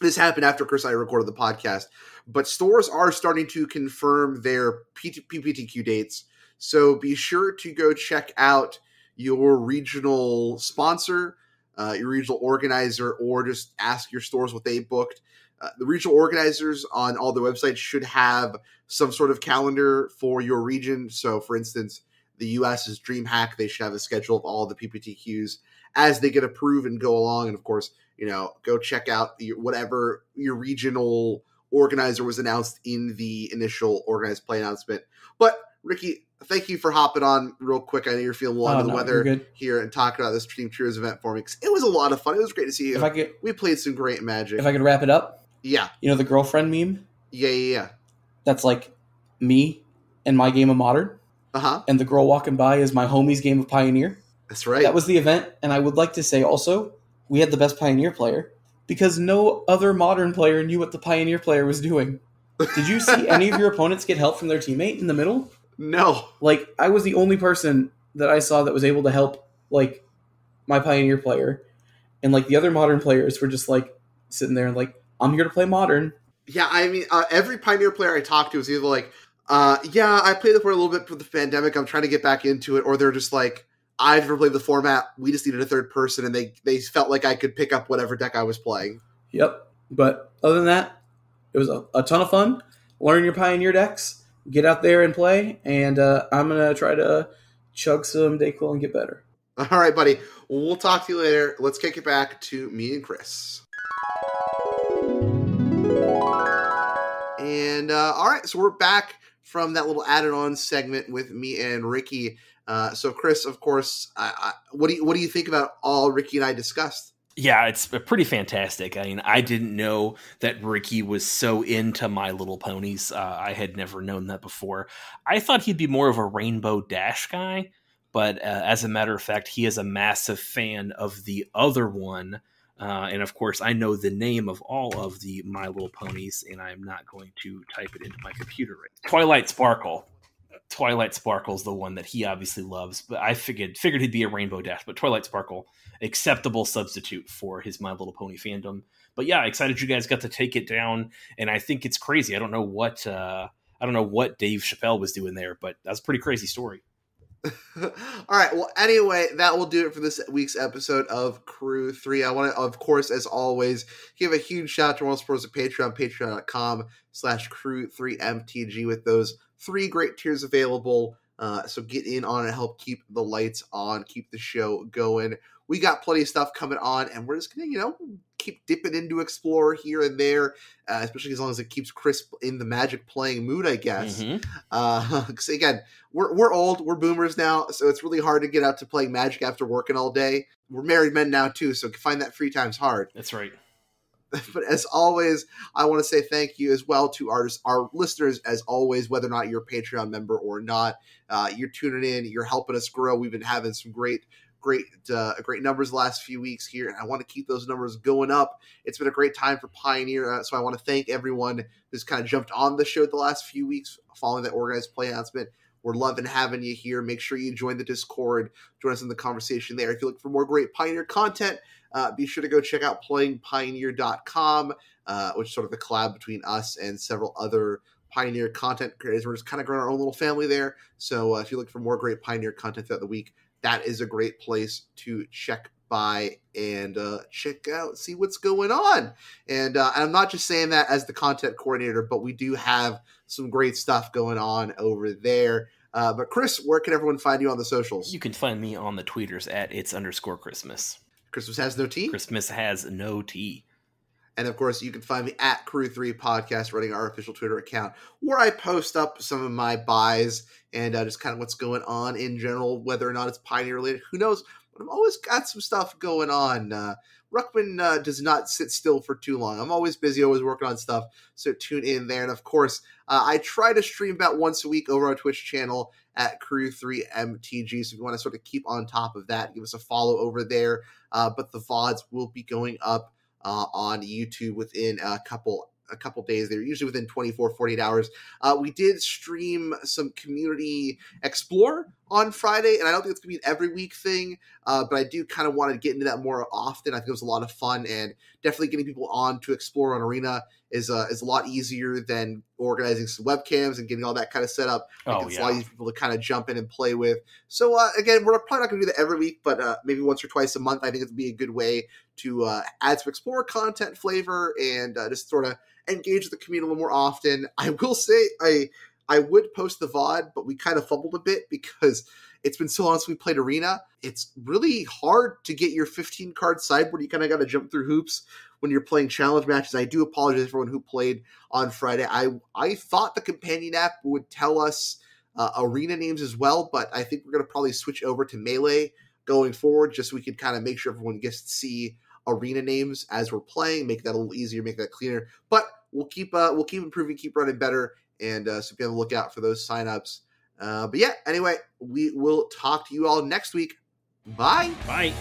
A: this happened after Chris and I recorded the podcast, but stores are starting to confirm their PPTQ dates. So be sure to go check out your regional sponsor, uh, your regional organizer, or just ask your stores what they booked. Uh, the regional organizers on all the websites should have some sort of calendar for your region. So, for instance, the US is DreamHack. They should have a schedule of all the PPTQs as they get approved and go along. And of course, you know, go check out your, whatever your regional organizer was announced in the initial organized play announcement. But Ricky, thank you for hopping on real quick. I know you're feeling a lot
C: Oh,
A: of the
C: no,
A: weather here and talking about this Team Cheers event for me. It was a lot of fun. It was great to see you.
C: If I could,
A: we played some great magic.
C: if I could wrap it up,
A: yeah,
C: you know the girlfriend meme.
A: yeah, yeah, yeah.
C: That's like me and my game of Modern,
A: Uh huh.
C: and the girl walking by is my homie's game of Pioneer.
A: That's right.
C: That was the event, and I would like to say also we had the best Pioneer player because no other Modern player knew what the Pioneer player was doing. Did you see any of your opponents get help from their teammate in the middle?
A: no.
C: Like I was the only person that I saw that was able to help like my Pioneer player, and like the other Modern players were just like sitting there and like I'm here to play Modern.
A: Yeah, I mean, uh, every Pioneer player I talked to was either like, uh, "Yeah, I played the for a little bit for the pandemic. I'm trying to get back into it," or they're just like, "I've never played the format. We just needed a third person, and they they felt like I could pick up whatever deck I was playing."
C: Yep. But other than that, it was a, a ton of fun. Learn your Pioneer decks, get out there and play, and uh, I'm gonna try to chug some Dayquil and get better.
A: All right, buddy. We'll talk to you later. Let's kick it back to me and Chris. And uh, all right, so we're back from that little added-on segment with me and Ricky. Uh, so, Chris, of course, I, I, what do you what do you think about all Ricky and I discussed?
B: Yeah, it's pretty fantastic. I mean, I didn't know that Ricky was so into My Little Ponies. Uh, I had never known that before. I thought he'd be more of a Rainbow Dash guy, but uh, as a matter of fact, he is a massive fan of the other one. Uh, and of course, I know the name of all of the My Little Ponies, and I'm not going to type it into my computer. Right. Twilight Sparkle. Twilight Sparkle's the one that he obviously loves, but I figured figured he'd be a Rainbow Dash, but Twilight Sparkle acceptable substitute for his My Little Pony fandom. But yeah, excited you guys got to take it down, and I think it's crazy. I don't know what uh, I don't know what Dave Chappelle was doing there, but that's a pretty crazy story.
A: all right. Well, anyway, that will do it for this week's episode of Crew 3. I want to, of course, as always, give a huge shout out to World Sports of Patreon, patreon.com slash crew3mtg with those three great tiers available. Uh, so get in on it, help keep the lights on, keep the show going. We got plenty of stuff coming on, and we're just gonna, you know, keep dipping into Explorer here and there, uh, especially as long as it keeps Chris in the Magic playing mood, I guess.
B: Mhm.
A: Uh, again, we're we're old, we're boomers now, so it's really hard to get out to playing Magic after working all day. We're married men now too, so find that free time's hard.
B: That's right.
A: but as always, I want to say thank you as well to our our listeners. As always, whether or not you're a Patreon member or not, uh, you're tuning in, you're helping us grow. We've been having some great. Great, uh, great numbers the last few weeks here, and I want to keep those numbers going up. It's been a great time for Pioneer, uh, so I want to thank everyone who's kind of jumped on the show the last few weeks following that organized play announcement. We're loving having you here. Make sure you join the Discord, join us in the conversation there. If you look for more great Pioneer content, uh, be sure to go check out playingpioneer.com, uh, which is sort of a collab between us and several other Pioneer content creators. We're just kind of growing our own little family there. So uh, if you look for more great Pioneer content throughout the week, that is a great place to check by and uh, check out, see what's going on. And, uh, and I'm not just saying that as the content coordinator, but we do have some great stuff going on over there. Uh, but Chris, where can everyone find you on the socials?
B: You can find me on the tweeters at it's underscore Christmas.
A: Christmas has no tea.
B: Christmas has no tea.
A: And of course, you can find me at Crew3 Podcast, running our official Twitter account, where I post up some of my buys and uh, just kind of what's going on in general, whether or not it's Pioneer related. Who knows? but I've always got some stuff going on. Uh, Ruckman uh, does not sit still for too long. I'm always busy, always working on stuff. So tune in there. And of course, uh, I try to stream about once a week over our Twitch channel at Crew3MTG. So if you want to sort of keep on top of that, give us a follow over there. Uh, but the VODs will be going up uh, on YouTube within a couple a couple days. They're usually within 24, 48 hours. Uh, we did stream some community explore on Friday, and I don't think it's gonna be an every week thing, uh, but I do kind of want to get into that more often. I think it was a lot of fun, and definitely getting people on to explore on Arena is uh, is a lot easier than organizing some webcams and getting all that kind of set up.
B: Oh,
A: it's
B: yeah.
A: a lot easier for people to kind of jump in and play with. So uh, again, we're probably not to do that every week, but uh, maybe once or twice a month. I think it'd be a good way to uh, add some explore content flavor and uh, just sort of engage the community a little more often. I will say I I would post the VOD, but we kind of fumbled a bit because it's been so long since we played Arena. It's really hard to get your 15 card sideboard. You kind of got to jump through hoops when you're playing challenge matches. I do apologize for everyone who played on Friday. I I thought the companion app would tell us uh, arena names as well, but I think we're going to probably switch over to Melee going forward, just so we can kind of make sure everyone gets to see arena names as we're playing, make that a little easier, make that cleaner. But we'll keep uh, we'll keep improving, keep running better, and uh, so be on the lookout for those signups. Uh, but yeah, anyway, we will talk to you all next week. Bye.
B: Bye.